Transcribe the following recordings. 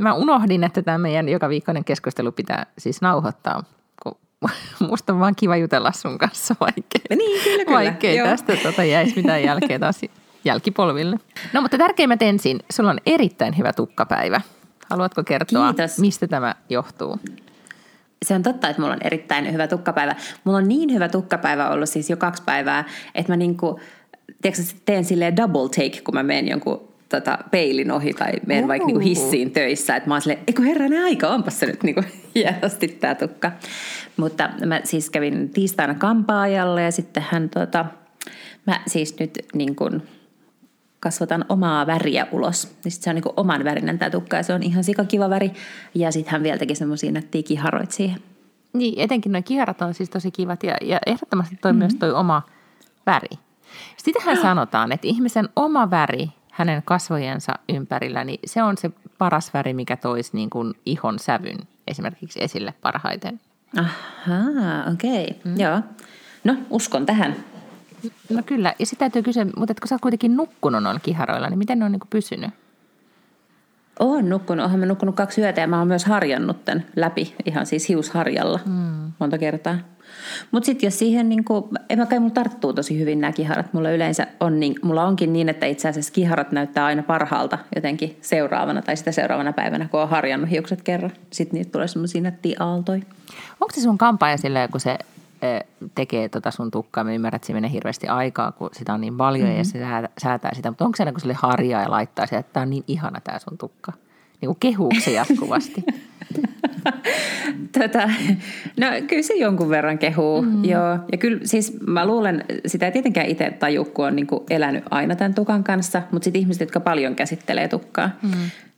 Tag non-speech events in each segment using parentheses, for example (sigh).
Mä unohdin, että tämä meidän joka viikkoinen keskustelu pitää siis nauhoittaa, kun (laughs) musta on vaan kiva jutella sun kanssa, vaikkei, Niin, kyllä, kyllä. vaikkei Joo. tästä tota, jäisi mitään jälkeä taas jälkipolville. No mutta tärkeimmät ensin. Sulla on erittäin hyvä tukkapäivä. Haluatko kertoa, Kiitos. mistä tämä johtuu? Se on totta, että mulla on erittäin hyvä tukkapäivä. Mulla on niin hyvä tukkapäivä ollut siis jo kaksi päivää, että mä niinku, tiedätkö, teen silleen double take, kun mä menen jonkun tota, peilin ohi tai menen vaikka niinku hissiin töissä. Että mä oon silleen, eikö herranen aika, onpas se nyt niinku (laughs) hienosti tää tukka. Mutta mä siis kävin tiistaina kampaajalle ja sitten hän tota, mä siis nyt niin kuin kasvatan omaa väriä ulos. Niin sit se on niin oman värinen tämä tukka ja se on ihan sikakiva väri. Ja sitten hän vielä teki semmoisia nättiä kiharoit siihen. Niin, etenkin nuo kierat on siis tosi kivat ja, ja ehdottomasti toi mm-hmm. myös toi oma väri. Sitähän sanotaan, että ihmisen oma väri hänen kasvojensa ympärillä, niin se on se paras väri, mikä toisi niin kuin ihon sävyn esimerkiksi esille parhaiten. Ahaa, okei. Okay. Mm. Joo. No, uskon tähän. No kyllä, ja sitä täytyy kysyä, mutta kun sä oot kuitenkin nukkunut noilla kiharoilla, niin miten ne on niin kuin pysynyt? Oon nukkunut, oonhan mä nukkunut kaksi yötä ja mä oon myös harjannut tämän läpi, ihan siis hiusharjalla mm. monta kertaa. Mutta sitten jos siihen, niin kuin, en mä kai mulla tarttuu tosi hyvin nämä kiharat. Mulla yleensä on niin, mulla onkin niin, että itse asiassa kiharat näyttää aina parhaalta jotenkin seuraavana tai sitä seuraavana päivänä, kun on harjannut hiukset kerran. Sitten niitä tulee semmoisia nättiä aaltoja. Onko se sun kampaaja silleen, kun se tekee tota sun tukkaa, mä ymmärrän, että se menee hirveästi aikaa, kun sitä on niin paljon mm-hmm. ja se sää- säätää sitä, mutta onko se aina, kun sille harjaa ja laittaa se, että tämä on niin ihana tämä sun tukka? Niin se jatkuvasti? (laughs) Tätä, no kyllä se jonkun verran kehuu, mm. joo. Ja kyllä siis mä luulen, sitä ei tietenkään itse taju, kun on niin kuin elänyt aina tämän tukan kanssa, mutta sitten ihmiset, jotka paljon käsittelee tukkaa, mm.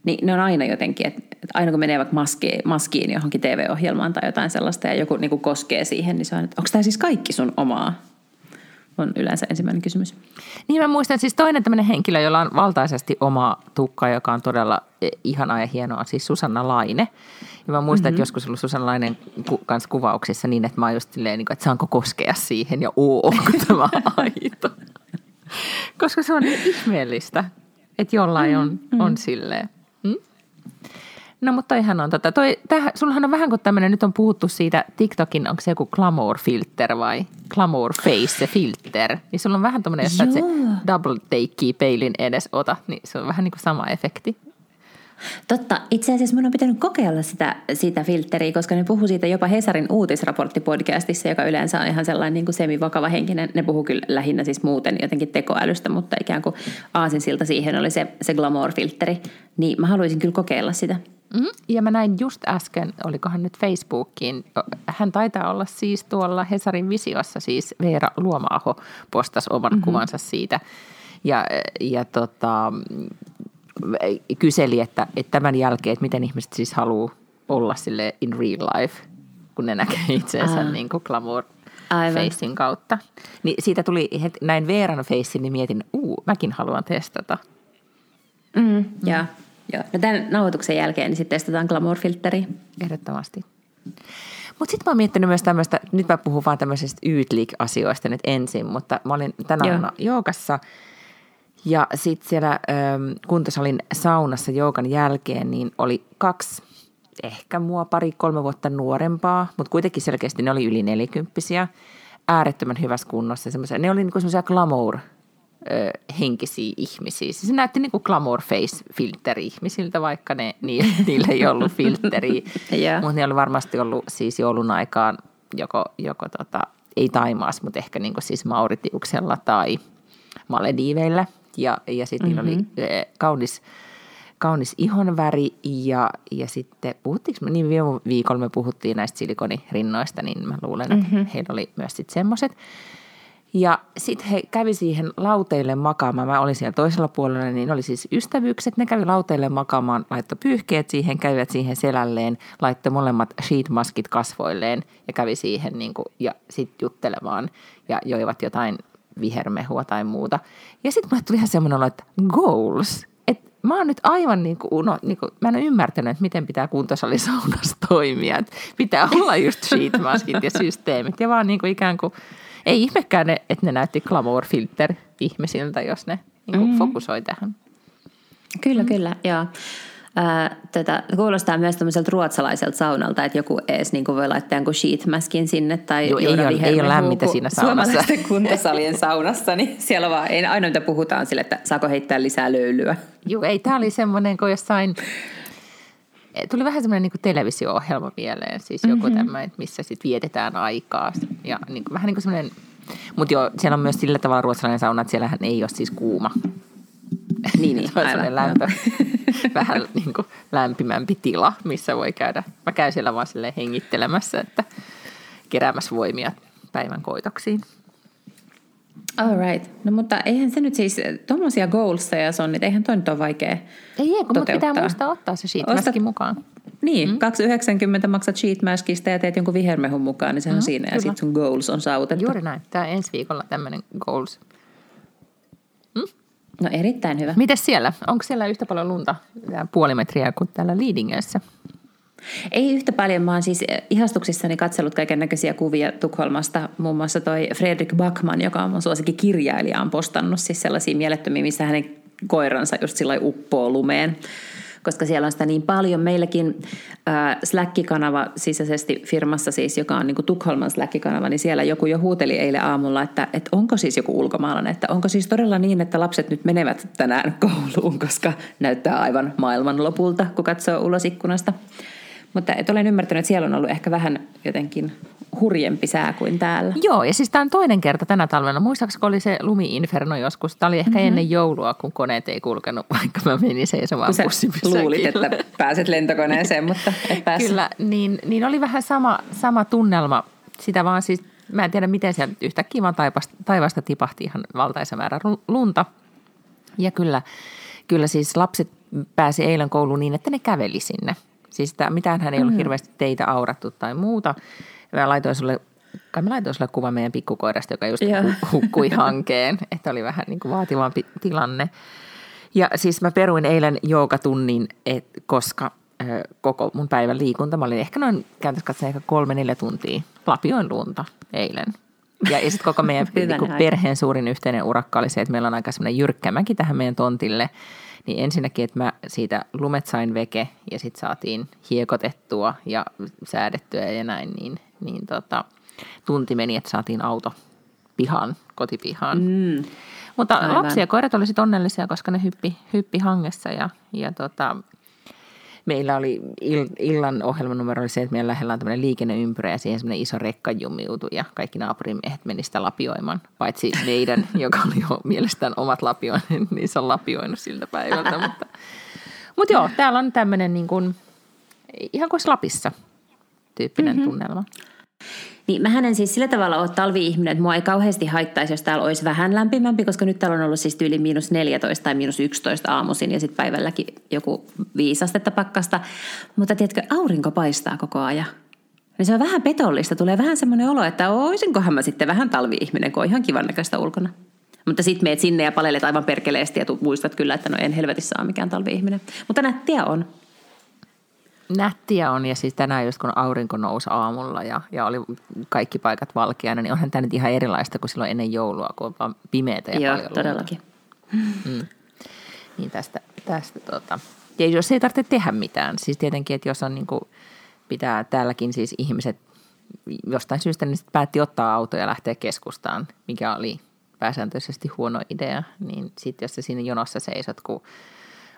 niin ne on aina jotenkin, että, aina kun menee vaikka maskiin, maskiin johonkin TV-ohjelmaan tai jotain sellaista ja joku niin koskee siihen, niin se on, että onko tämä siis kaikki sun omaa? On yleensä ensimmäinen kysymys. Niin mä muistan siis toinen tämmöinen henkilö, jolla on valtaisesti oma tukka, joka on todella eh, ihanaa ja hienoa, on siis Susanna Laine. Ja mä muistan, mm-hmm. että joskus ollut Susanna Lainen kanssa kuvauksissa niin, että mä oon just silleen, niin että saanko koskea siihen ja oo, (laughs) onko tämä aito. Koska se on niin ihmeellistä, että jollain on, on silleen. No mutta toihan on tota, toi, täh, sullahan on vähän kuin tämmöinen, nyt on puhuttu siitä TikTokin, onko se joku glamour filter vai glamour face filter. Niin sulla on vähän tämmöinen, jos se double takea peilin edes ota, niin se on vähän niin kuin sama efekti. Totta. Itse asiassa minun on pitänyt kokeilla sitä, sitä filtteriä, koska ne puhuu siitä jopa Hesarin uutisraporttipodcastissa, joka yleensä on ihan sellainen niin kuin semivakava henkinen. Ne puhuu kyllä lähinnä siis muuten jotenkin tekoälystä, mutta ikään kuin aasinsilta siihen oli se, se glamour-filteri. Niin mä haluaisin kyllä kokeilla sitä. Mm-hmm. Ja mä näin just äsken, olikohan nyt Facebookiin, hän taitaa olla siis tuolla Hesarin visiossa, siis Veera Luomaaho postasi oman mm-hmm. kuvansa siitä. Ja, ja tota, kyseli, että, että tämän jälkeen, että miten ihmiset siis haluaa olla sille in real life, kun ne näkee itseensä Aa. niin kuin glamour Aivan. facein kautta. Niin siitä tuli, heti, näin Veeran facein, niin mietin, uu, mäkin haluan testata. Mm, joo. Joo. No tämän nauhoituksen jälkeen niin sitten testataan glamour-filtteriä. Ehdottomasti. Mutta sitten mä oon miettinyt myös tämmöistä, nyt mä puhun vaan tämmöisistä Yytlik-asioista nyt ensin, mutta mä olin tänä Joo. aamuna joogassa ja sitten siellä äm, kuntosalin saunassa joogan jälkeen, niin oli kaksi, ehkä mua pari-kolme vuotta nuorempaa, mutta kuitenkin selkeästi ne oli yli nelikymppisiä, äärettömän hyvässä kunnossa. Semmoisia, ne oli niinku semmoisia glamour ö, henkisiä ihmisiä. Siis se näytti niin kuin glamour face filteri ihmisiltä, vaikka ne, ni, (laughs) niillä ei ollut filtteriä. Joo. mutta ne oli varmasti ollut siis joulun aikaan joko, joko tota, ei Taimaassa, mutta ehkä niin kuin siis Mauritiuksella tai Malediiveillä. Ja, ja sitten mm-hmm. niillä oli eh, kaunis, kaunis ihonväri ja, ja sitten puhuttiinko, niin viime viikolla me puhuttiin näistä silikonirinnoista, niin mä luulen, että mm-hmm. heillä oli myös sitten semmoiset. Ja sitten he kävi siihen lauteille makaamaan. Mä olin siellä toisella puolella, niin oli siis ystävyykset. Ne kävi lauteille makaamaan, laittoi pyyhkeet siihen, kävivät siihen selälleen, laittoi molemmat sheetmaskit kasvoilleen ja kävi siihen niin kuin, ja sitten juttelemaan ja joivat jotain vihermehua tai muuta. Ja sitten mulle tuli ihan semmoinen olo, että goals. Et mä oon nyt aivan niin kuin, uno, niin kuin, mä en ole ymmärtänyt, että miten pitää kuntosalisaunassa (laughs) toimia. Et pitää olla just sheetmaskit ja systeemit ja vaan niin kuin ikään kuin – ei ihmekään, ne, että ne näytti glamour filter ihmisiltä, jos ne niin mm-hmm. fokusoi tähän. Kyllä, mm. kyllä, joo. Ää, tätä, kuulostaa myös tämmöiseltä ruotsalaiselta saunalta, että joku ees niin voi laittaa jonkun sheetmaskin sinne. Tai Joo, ei, ole, ei ole lämmintä siinä saunassa. Suomalaisten kuntosalien saunassa, niin siellä vaan ei aina mitä puhutaan sille, että saako heittää lisää löylyä. Joo, ei, tämä oli semmoinen kuin jossain tuli vähän semmoinen niin televisio-ohjelma mieleen, siis joku mm-hmm. tämmöinen, missä sitten vietetään aikaa. Ja niin kuin, vähän niin kuin semmoinen, mutta joo, siellä on myös sillä tavalla ruotsalainen sauna, että siellähän ei ole siis kuuma. Niin, niin (laughs) aivan. lämpö, (laughs) vähän niin kuin lämpimämpi tila, missä voi käydä. Mä käyn siellä vaan hengittelemässä, että keräämässä voimia päivän koitoksiin. All right. No mutta eihän se nyt siis, tuommoisia goalsia se on, niin eihän toi nyt ole vaikea Ei, ei kun toteuttaa. pitää muistaa ottaa se sheetmaskin mukaan. Niin, mm. 2,90 maksat sheetmaskista ja teet jonkun vihermehun mukaan, niin se on mm, siinä. Kyllä. Ja sitten sun goals on saavutettu. Juuri näin. Tämä ensi viikolla tämmöinen goals. Mm? No erittäin hyvä. Mites siellä? Onko siellä yhtä paljon lunta puoli metriä kuin täällä Leadingössä? Ei yhtä paljon, mä oon siis ihastuksissani katsellut kaiken näköisiä kuvia Tukholmasta. Muun muassa toi Fredrik Backman, joka on mun suosikin kirjailija, on postannut siis sellaisia mielettömiä, missä hänen koiransa just sillä uppoo lumeen koska siellä on sitä niin paljon. Meilläkin äh, Slack-kanava sisäisesti firmassa siis, joka on niin kuin Tukholman Slack-kanava, niin siellä joku jo huuteli eilen aamulla, että, että onko siis joku ulkomaalainen, että onko siis todella niin, että lapset nyt menevät tänään (laughs) kouluun, koska näyttää aivan maailman lopulta, kun katsoo ulos ikkunasta. Mutta et olen ymmärtänyt, että siellä on ollut ehkä vähän jotenkin hurjempi sää kuin täällä. Joo, ja siis tämä on toinen kerta tänä talvena. Muistaakseni oli se lumi-inferno joskus. Tämä oli ehkä mm-hmm. ennen joulua, kun koneet ei kulkenut, (laughs) vaikka mä menin seisomaan bussipysäkillä. luulit, että pääset lentokoneeseen, mutta et (laughs) päässyt. Kyllä, niin, niin oli vähän sama, sama tunnelma. Sitä vaan siis, mä en tiedä miten sieltä yhtäkkiä vaan taivasta, taivasta tipahti ihan valtaisa määrä lunta. Ja kyllä, kyllä siis lapset pääsi eilen kouluun niin, että ne käveli sinne – Siis mitään hän ei ollut mm. hirveästi teitä aurattu tai muuta. Mä laitoin sulle, kai mä laitoin sulle kuva meidän pikkukoirasta, joka just yeah. hukkui hankeen, (laughs) että oli vähän niin kuin vaativampi tilanne. Ja siis mä peruin eilen joogatunnin, et, koska ö, koko mun päivän liikunta, mä olin ehkä noin kääntäisi katsoen ehkä kolme neljä tuntia, lapioin lunta eilen. Ja, ja sitten koko meidän (laughs) niin perheen suurin yhteinen urakka oli se, että meillä on aika semmoinen jyrkkä mäki tähän meidän tontille – niin ensinnäkin, että mä siitä lumet sain veke ja sitten saatiin hiekotettua ja säädettyä ja näin, niin, niin tota, tunti meni, että saatiin auto pihaan, kotipihaan. Mm. Mutta Aivan. lapsi ja koirat olisivat onnellisia, koska ne hyppi, hyppi hangessa ja, ja tota, meillä oli illan ohjelmanumero oli se, että meillä lähellä on tämmöinen liikenneympyrä ja siihen semmoinen iso rekka jumiutui ja kaikki naapurimiehet meni sitä lapioimaan. Paitsi meidän, (laughs) joka oli jo mielestään omat lapioinnit, niin se on lapioinut siltä päivältä. mutta, mutta joo, täällä on tämmöinen niin kuin, ihan kuin Lapissa tyyppinen mm-hmm. tunnelma. Niin mähän en siis sillä tavalla ole talvi-ihminen, että mua ei kauheasti haittaisi, jos täällä olisi vähän lämpimämpi, koska nyt täällä on ollut siis yli miinus 14 tai miinus 11 aamuisin ja sitten päivälläkin joku viisastetta pakkasta. Mutta tiedätkö, aurinko paistaa koko ajan. Niin se on vähän petollista. Tulee vähän semmoinen olo, että oisinkohan mä sitten vähän talvi-ihminen, kun on ihan kivan näköistä ulkona. Mutta sitten meet sinne ja palelet aivan perkeleesti ja muistat kyllä, että no en helvetissä ole mikään talvi-ihminen. Mutta nättiä on nättiä on ja siis tänään just kun aurinko nousi aamulla ja, ja oli kaikki paikat valkeana, niin onhan tämä nyt ihan erilaista kuin silloin ennen joulua, kun on vaan pimeätä ja Joo, paljon todellakin. Mm. Niin tästä, tästä tota. Ja jos ei tarvitse tehdä mitään, siis tietenkin, että jos on niin kuin, pitää täälläkin siis ihmiset jostain syystä niin päätti ottaa auto ja lähteä keskustaan, mikä oli pääsääntöisesti huono idea, niin sitten jos sä siinä jonossa seisot, kun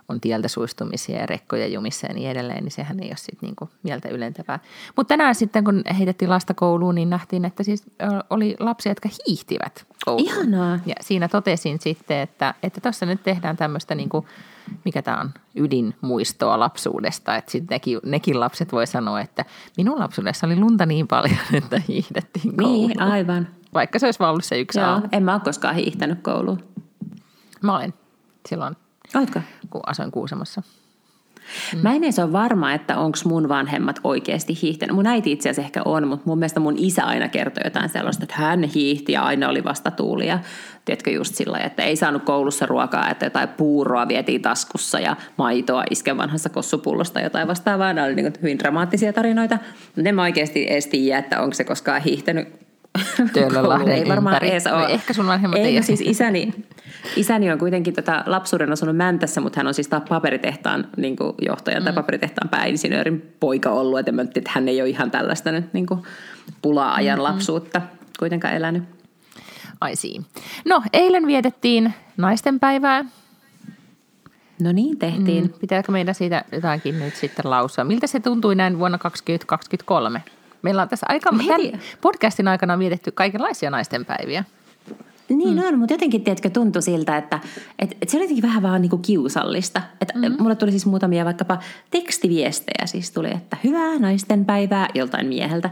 on tieltä suistumisia ja rekkoja jumissa ja niin edelleen, niin sehän ei ole sitten niinku mieltä ylentävää. Mutta tänään sitten, kun heitettiin lasta kouluun, niin nähtiin, että siis oli lapsia, jotka hiihtivät kouluun. Ihanaa. Ja siinä totesin sitten, että että tuossa nyt tehdään tämmöistä niinku, mikä tämä on, ydinmuistoa lapsuudesta. Että sitten nekin, nekin lapset voi sanoa, että minun lapsuudessa oli lunta niin paljon, (laughs) että hiihdettiin kouluun. Niin, aivan. vaikka se olisi vaan ollut se yksi Joo, aamu. en mä ole koskaan hiihtänyt kouluun. Mä olin silloin, Ootko? kun asuin Kuusamossa. Mm. Mä en edes ole varma, että onko mun vanhemmat oikeasti hiihtänyt. Mun äiti itse asiassa ehkä on, mutta mun mielestä mun isä aina kertoi jotain sellaista, että hän hiihti ja aina oli vastatuuli. Ja tiedätkö just sillä että ei saanut koulussa ruokaa, että jotain puuroa vietiin taskussa ja maitoa isken vanhassa kossupullosta jotain vastaavaa. Nämä oli niin hyvin dramaattisia tarinoita. Mutta en mä oikeasti edes tiedä, että onko se koskaan hiihtänyt Töölönlahden Ei varmaan edes ole. ehkä sun vanhemmat ei ei no siis isäni, isäni on kuitenkin tätä lapsuuden asunut Mäntässä, mutta hän on siis paperitehtaan niin kuin johtajan mm. tai paperitehtaan pääinsinöörin poika ollut. Et en mä että hän ei ole ihan tällaista nyt niin kuin pula-ajan mm-hmm. lapsuutta kuitenkaan elänyt. Ai siinä. No, eilen vietettiin naistenpäivää. No niin tehtiin. Mm. Pitääkö meidän siitä jotakin nyt sitten lausua? Miltä se tuntui näin vuonna 2023? Meillä on tässä aika, tämän podcastin aikana on vietetty kaikenlaisia naistenpäiviä. Niin mm. on, mutta jotenkin tiedätkö, tuntui siltä, että et, et se oli jotenkin vähän vaan niinku kiusallista. Et mm. Mulle tuli siis muutamia vaikkapa tekstiviestejä, siis tuli, että hyvää naisten päivää joltain mieheltä.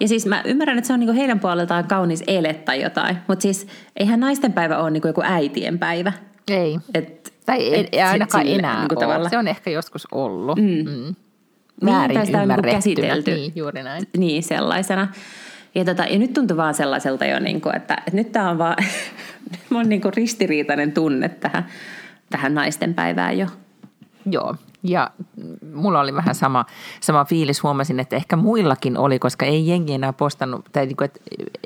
Ja siis mä ymmärrän, että se on niinku heidän puoleltaan kaunis ele tai jotain, mutta siis eihän naisten päivä ole niinku joku äitien päivä. Ei. Et, Tai ei, et ei ainakaan sille enää niinku ole. tavalla- Se on ehkä joskus ollut. Mm. Mm. Niin, Väärin tai sitä on ymmärrettynä. käsitelty. Niin, juuri näin. Niin, sellaisena. Ja, tota, ja nyt tuntuu vaan sellaiselta jo, niin kuin, että, että nyt tämä on vaan (laughs) on niin kuin ristiriitainen tunne tähän, tähän naisten päivään jo. Joo, ja mulla oli vähän sama, sama fiilis. Huomasin, että ehkä muillakin oli, koska ei jengi enää postannut, tai niin kuin, että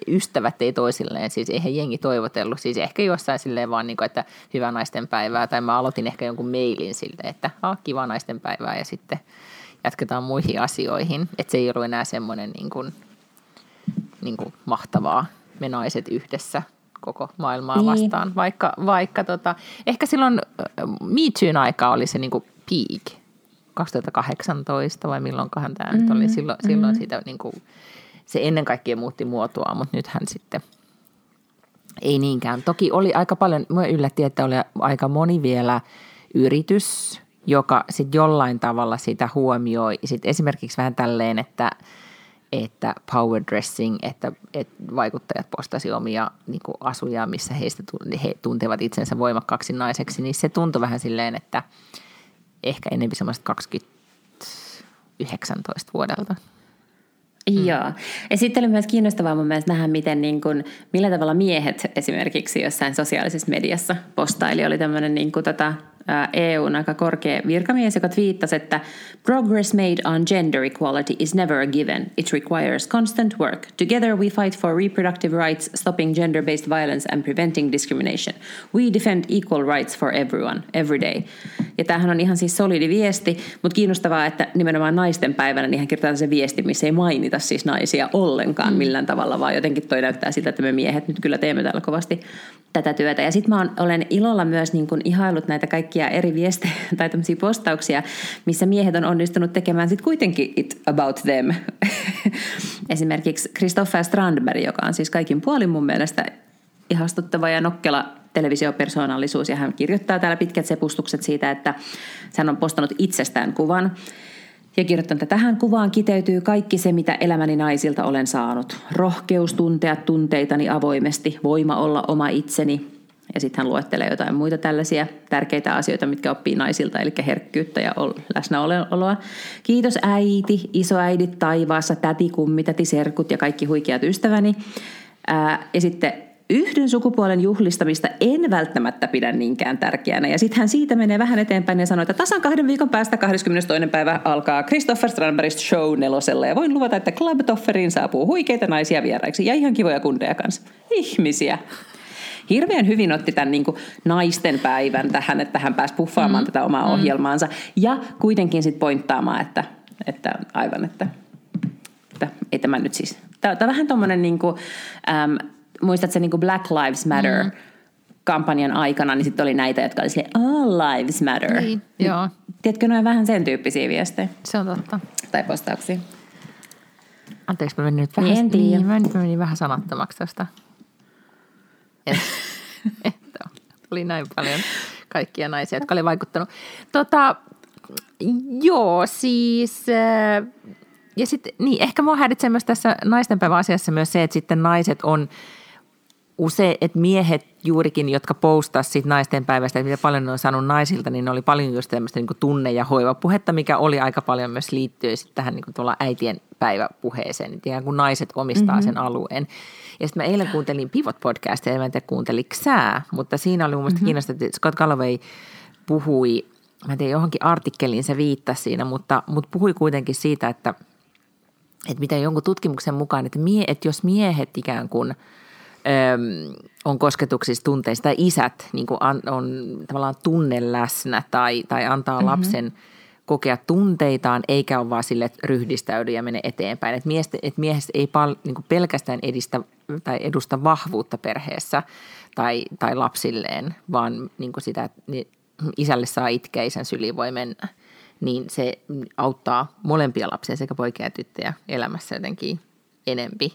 ystävät ei toisilleen, siis eihän jengi toivotellut. Siis ehkä jossain silleen vaan, niin kuin, että hyvää naisten päivää, tai mä aloitin ehkä jonkun mailin silleen, että ah, kiva naisten päivää, ja sitten jatketaan muihin asioihin. Että se ei ollut enää semmoinen niin kuin, niin kuin mahtavaa, me naiset yhdessä koko maailmaa Niin. vastaan. Vaikka, vaikka tota, ehkä silloin äh, Me Toon aika oli se niin kuin peak, 2018 vai milloinkohan tämä mm-hmm. nyt oli. Silloin, mm-hmm. silloin siitä niin kuin, se ennen kaikkea muutti muotoa, mutta nythän sitten ei niinkään. Toki oli aika paljon, minua yllätti, että oli aika moni vielä yritys, joka sitten jollain tavalla sitä huomioi. Sit esimerkiksi vähän tälleen, että, että power dressing, että, että vaikuttajat postasi omia niin kuin asuja, missä heistä he tuntevat itsensä voimakkaaksi naiseksi, niin se tuntui vähän silleen, että ehkä enemmän semmoista 2019 vuodelta. Mm. Joo. Ja sitten oli myös kiinnostavaa mun mielestä nähdä, miten niin kuin, millä tavalla miehet esimerkiksi jossain sosiaalisessa mediassa postaili. Oli tämmöinen niin tota, EUn aika korkea virkamies, joka twiittasi, että Progress made on gender equality is never a given. It requires constant work. Together we fight for reproductive rights, stopping gender-based violence and preventing discrimination. We defend equal rights for everyone, every day. Ja tämähän on ihan siis solidi viesti, mutta kiinnostavaa, että nimenomaan naisten päivänä niin hän kirjoittaa se viesti, missä ei mainita siis naisia ollenkaan mm. millään tavalla, vaan jotenkin toi näyttää siltä, että me miehet nyt kyllä teemme täällä kovasti tätä työtä. Ja sitten mä olen ilolla myös niin kuin ihailut näitä kaikkia eri viestejä (laughs) tai tämmöisiä postauksia, missä miehet on onnistunut tekemään sitten kuitenkin it about them. (laughs) Esimerkiksi Christopher Strandberg, joka on siis kaikin puolin mun mielestä ihastuttava ja nokkela televisiopersoonallisuus ja hän kirjoittaa täällä pitkät sepustukset siitä, että hän on postannut itsestään kuvan ja kirjoittanut, että tähän kuvaan kiteytyy kaikki se, mitä elämäni naisilta olen saanut. Rohkeus tuntea tunteitani avoimesti, voima olla oma itseni. Ja sitten hän luettelee jotain muita tällaisia tärkeitä asioita, mitkä oppii naisilta, eli herkkyyttä ja ol- läsnäoloa. Kiitos äiti, isoäidit taivaassa, täti, kummi, täti, serkut ja kaikki huikeat ystäväni. Ää, ja sitten yhden sukupuolen juhlistamista en välttämättä pidä niinkään tärkeänä. Ja sitten hän siitä menee vähän eteenpäin ja sanoo, että tasan kahden viikon päästä 22. päivä alkaa Christopher Strandbergist show nelosella. Ja voin luvata, että Club Tofferiin saapuu huikeita naisia vieraiksi ja ihan kivoja kundeja kanssa. Ihmisiä. Hirveän hyvin otti tämän niin kuin naisten päivän tähän, että hän pääsi puffaamaan mm. tätä omaa mm. ohjelmaansa. Ja kuitenkin sitten pointtaamaan, että, että aivan, että että ei tämä nyt siis, tämä on vähän tuommoinen niin kuin, äm, muistatko niin kuin Black Lives Matter mm. kampanjan aikana, niin sitten oli näitä, jotka oli silleen, all lives matter. Niin, joo. Tiedätkö, noin vähän sen tyyppisiä viestejä Se on totta. tai postauksia. Anteeksi, mä menin nyt vähän, Niin, en tiedä. niin, mä menin vähän sanattomaksi tästä. Et, (laughs) että oli näin paljon kaikkia naisia, jotka oli vaikuttanut. Tota, joo, siis äh, ja sitten niin, ehkä mua häiritsee myös tässä naistenpäivän asiassa myös se, että sitten naiset on usein, että miehet juurikin, jotka postasivat siitä naisten päivästä, että mitä paljon ne on saanut naisilta, niin ne oli paljon just tämmöistä niin tunne- ja hoivapuhetta, mikä oli aika paljon myös liittyen sitten tähän niin tuolla äitien päiväpuheeseen, että kun naiset omistaa mm-hmm. sen alueen. Ja sitten mä eilen kuuntelin Pivot-podcastia, en tiedä kuunteliko sää, mutta siinä oli mun mielestä mm-hmm. kiinnostavaa, että Scott Galloway puhui, mä en tiedä, johonkin artikkeliin se viittasi siinä, mutta, mutta puhui kuitenkin siitä, että, että mitä jonkun tutkimuksen mukaan, että, mie, että jos miehet ikään kuin – on kosketuksissa tunteissa tai isät niin kuin on, on tavallaan tunne läsnä tai, tai antaa mm-hmm. lapsen kokea tunteitaan eikä ole vaan sille, että ryhdistäydy ja mene eteenpäin. Että miestä, että miehestä ei pal, niin pelkästään edistä tai edusta vahvuutta perheessä tai, tai lapsilleen, vaan niin sitä, että isälle saa itkeä, isän syliin voi mennä. Niin se auttaa molempia lapsia, sekä poikia ja tyttöjä elämässä jotenkin enempi.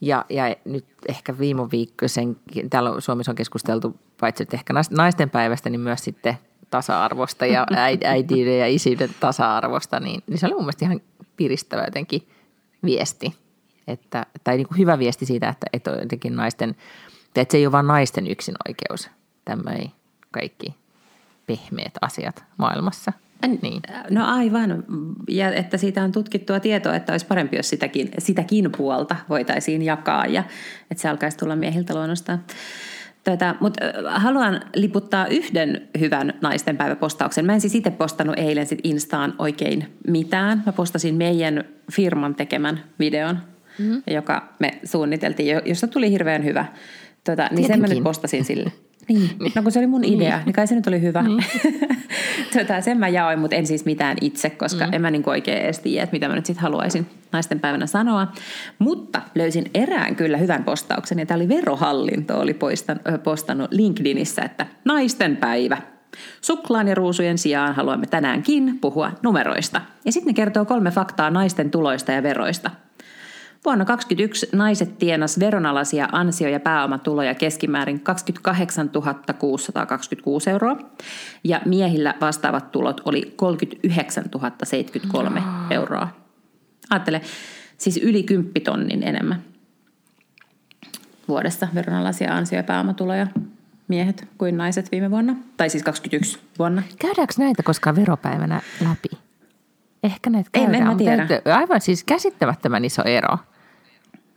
Ja, ja nyt ehkä viime viikkoisen, täällä Suomessa on keskusteltu paitsi ehkä naisten päivästä, niin myös sitten tasa-arvosta ja (laughs) äidiyden ja isyyden tasa-arvosta, niin, niin se oli mun mielestä ihan piristävä jotenkin viesti. Että, tai niin kuin hyvä viesti siitä, että, että jotenkin naisten, että se ei ole vain naisten yksin oikeus, tämmöinen kaikki pehmeät asiat maailmassa. Niin. No aivan, ja että siitä on tutkittua tietoa, että olisi parempi, jos sitäkin, sitäkin puolta voitaisiin jakaa ja että se alkaisi tulla miehiltä luonnostaan. Tätä, mutta haluan liputtaa yhden hyvän naistenpäiväpostauksen. Mä en siis itse postannut eilen sit Instaan oikein mitään. Mä postasin meidän firman tekemän videon, mm-hmm. joka me suunniteltiin, josta tuli hirveän hyvä. Tota, niin sen mä nyt postasin sille. (laughs) Niin, no kun se oli mun idea, niin, niin kai se nyt oli hyvä. Niin. (laughs) tota, sen mä jaoin, mutta en siis mitään itse, koska mm. en mä niin oikein edes tiedä, että mitä mä nyt sitten haluaisin naisten päivänä sanoa. Mutta löysin erään kyllä hyvän postauksen, ja tämä oli verohallinto, oli postannut LinkedInissä, että naisten päivä. Suklaan ja ruusujen sijaan haluamme tänäänkin puhua numeroista. Ja sitten ne kertoo kolme faktaa naisten tuloista ja veroista – Vuonna 2021 naiset tienas veronalaisia ansio- ja pääomatuloja keskimäärin 28 626 euroa ja miehillä vastaavat tulot oli 39 073 no. euroa. Ajattele, siis yli kymppitonnin enemmän vuodessa veronalaisia ansio- ja pääomatuloja miehet kuin naiset viime vuonna, tai siis 21 vuonna. Käydäänkö näitä koskaan veropäivänä läpi? Ehkä näitä käydään. En, en mä tiedä. Aivan siis käsittämättömän iso ero.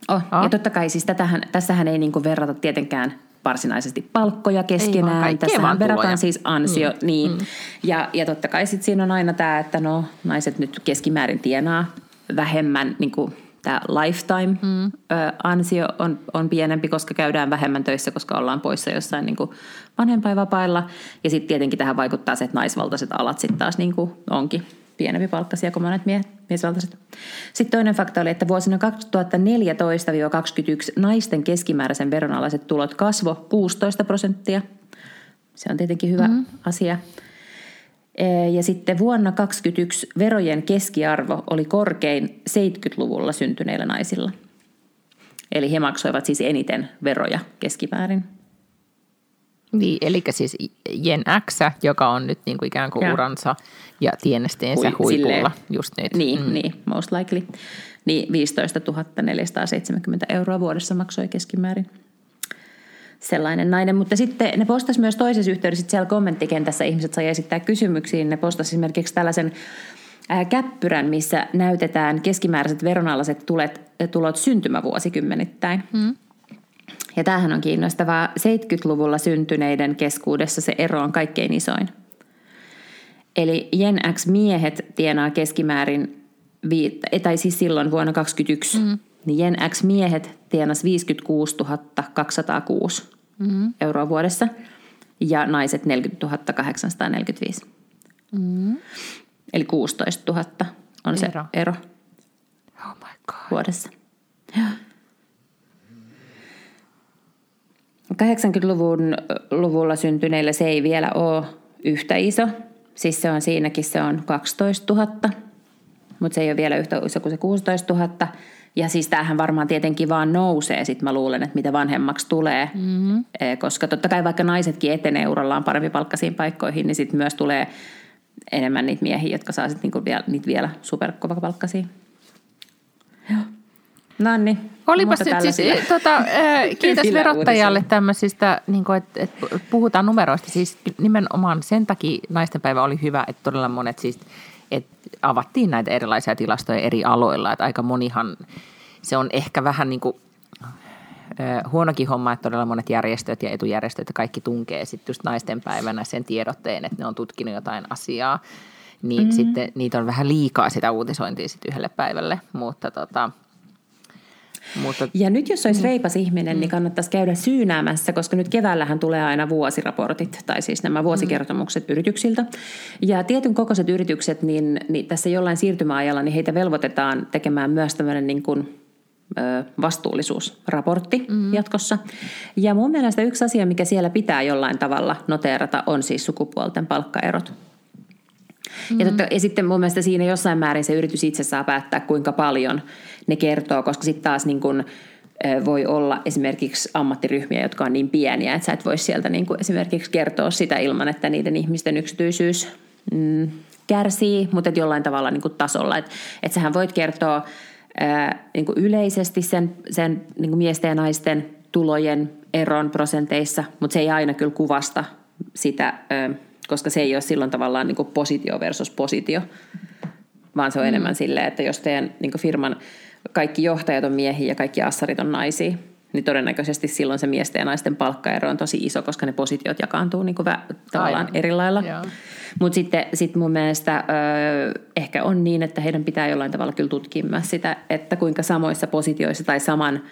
Oh. Oh. Ja totta kai siis tätähän, tässähän ei niinku verrata tietenkään varsinaisesti palkkoja keskenään. Tässähän verrataan siis ansio. Mm. Niin. Mm. Ja, ja totta kai sit siinä on aina tämä, että no naiset nyt keskimäärin tienaa vähemmän niin kuin tämä lifetime-ansio mm. on, on pienempi, koska käydään vähemmän töissä, koska ollaan poissa jossain niin kuin vanhempainvapailla. Ja sitten tietenkin tähän vaikuttaa se, että naisvaltaiset alat sitten taas niin kuin onkin pienempi palkkaisia kuin monet miehet, miesvaltaiset. Sitten toinen fakta oli, että vuosina 2014-2021 naisten keskimääräisen veronalaiset tulot kasvo 16 prosenttia. Se on tietenkin hyvä mm-hmm. asia. Ja sitten vuonna 2021 verojen keskiarvo oli korkein 70-luvulla syntyneillä naisilla. Eli he maksoivat siis eniten veroja keskimäärin. Niin, eli siis Jen X, joka on nyt niin kuin ikään kuin ja. uransa ja tienesteensä Hui, huipulla silleen, just nyt. Niin, mm. niin, most likely. Niin 15 470 euroa vuodessa maksoi keskimäärin sellainen nainen. Mutta sitten ne postasi myös toisessa yhteydessä, siellä kommenttikentässä ihmiset sai esittää kysymyksiä. Ne postasi esimerkiksi tällaisen käppyrän, missä näytetään keskimääräiset veronalaiset tulet, tulot syntymävuosikymmenittäin. Mm. Ja tämähän on kiinnostavaa. 70-luvulla syntyneiden keskuudessa se ero on kaikkein isoin. Eli Gen X-miehet tienaa keskimäärin, tai siis silloin vuonna 2021, mm. niin Gen X-miehet tienas 56 206 mm. euroa vuodessa ja naiset 40 845. Mm. Eli 16 000 on ero. se ero oh my God. vuodessa. 80-luvun luvulla syntyneillä se ei vielä ole yhtä iso. Siis se on siinäkin se on 12 000, mutta se ei ole vielä yhtä iso kuin se 16 000. Ja siis tämähän varmaan tietenkin vaan nousee, sitten mä luulen, että mitä vanhemmaksi tulee. Mm-hmm. Koska totta kai vaikka naisetkin etenee urallaan parempi palkkaisiin paikkoihin, niin sitten myös tulee enemmän niitä miehiä, jotka saa sitten niinku vielä, niitä vielä superkovapalkkaisia No niin. Olipas nyt siis, tota, äh, kiitos verottajalle tämmöisistä, niin kuin, että, että puhutaan numeroista. Siis nimenomaan sen takia naistenpäivä oli hyvä, että todella monet siis, että avattiin näitä erilaisia tilastoja eri aloilla. Että aika monihan, se on ehkä vähän niin kuin huonokin homma, että todella monet järjestöt ja etujärjestöt ja kaikki tunkee sitten just naisten päivänä sen tiedotteen, että ne on tutkinut jotain asiaa. Niin mm-hmm. sitten niitä on vähän liikaa sitä uutisointia sitten yhdelle päivälle, mutta tota, mutta, ja nyt jos olisi mm. reipas ihminen, niin kannattaisi käydä syynäämässä, koska nyt keväällähän tulee aina vuosiraportit, tai siis nämä vuosikertomukset mm. yrityksiltä. Ja tietyn kokoiset yritykset, niin, niin tässä jollain siirtymäajalla, niin heitä velvoitetaan tekemään myös tämmöinen niin kuin vastuullisuusraportti mm. jatkossa. Ja mun mielestä yksi asia, mikä siellä pitää jollain tavalla noteerata, on siis sukupuolten palkkaerot. Mm-hmm. Ja, totta, ja sitten mun mielestä siinä jossain määrin se yritys itse saa päättää, kuinka paljon ne kertoo, koska sitten taas niin kun, voi olla esimerkiksi ammattiryhmiä, jotka on niin pieniä, että sä et voi sieltä niin kuin esimerkiksi kertoa sitä ilman, että niiden ihmisten yksityisyys mm, kärsii, mutta et jollain tavalla niin kuin tasolla. Että et sähän voit kertoa ää, niin kuin yleisesti sen, sen niin kuin miesten ja naisten tulojen eron prosenteissa, mutta se ei aina kyllä kuvasta sitä, ää, koska se ei ole silloin tavallaan niin kuin positio versus positio, vaan se on mm. enemmän silleen, että jos teidän niin kuin firman kaikki johtajat on miehiä ja kaikki assarit on naisia, niin todennäköisesti silloin se miesten ja naisten palkkaero on tosi iso, koska ne positiot jakaantuu niin kuin vä- tavallaan Aivan. eri lailla. Mutta sitten sit mun mielestä ö, ehkä on niin, että heidän pitää jollain tavalla kyllä tutkia myös sitä, että kuinka samoissa positioissa tai saman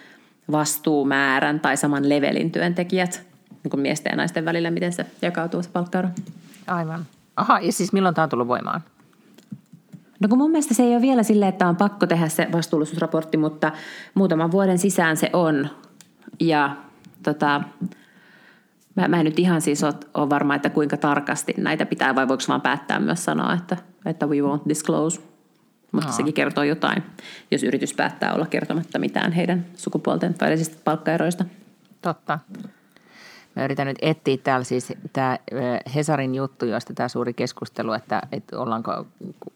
vastuumäärän tai saman levelin työntekijät niin kuin miesten ja naisten välillä, miten se jakautuu se palkkaero. Aivan. Aha, ja siis milloin tämä on tullut voimaan? No kun mun mielestä se ei ole vielä silleen, että on pakko tehdä se vastuullisuusraportti, mutta muutaman vuoden sisään se on. Ja tota, mä, mä en nyt ihan siis ole, ole varma, että kuinka tarkasti näitä pitää, vai voiko vaan päättää myös sanoa, että, että we won't disclose. Mutta Aa. sekin kertoo jotain, jos yritys päättää olla kertomatta mitään heidän sukupuolten välisistä palkkaeroista. Totta. Mä yritän nyt etsiä täällä siis tämä Hesarin juttu, josta tämä suuri keskustelu, että, että ollaanko,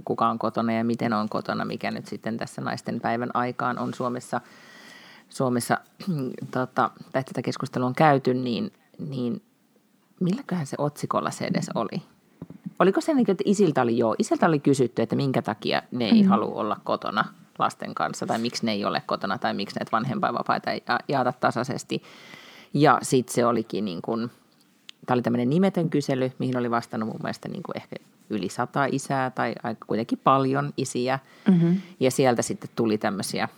kuka on kotona ja miten on kotona, mikä nyt sitten tässä naisten päivän aikaan on Suomessa, Suomessa (clears throat) tota, tai tätä keskustelua on käyty, niin, niin milläköhän se otsikolla se edes oli? Oliko se niin, että isiltä oli joo, isiltä oli kysytty, että minkä takia ne ei mm. halua olla kotona lasten kanssa, tai miksi ne ei ole kotona, tai miksi näitä vanhempainvapaita ei jaata tasaisesti – ja sitten se olikin niin kuin, tämä oli tämmöinen nimetön kysely, mihin oli vastannut mun mielestä niin kuin ehkä yli sata isää tai aika kuitenkin paljon isiä. Mm-hmm. Ja sieltä sitten tuli tämmöisiä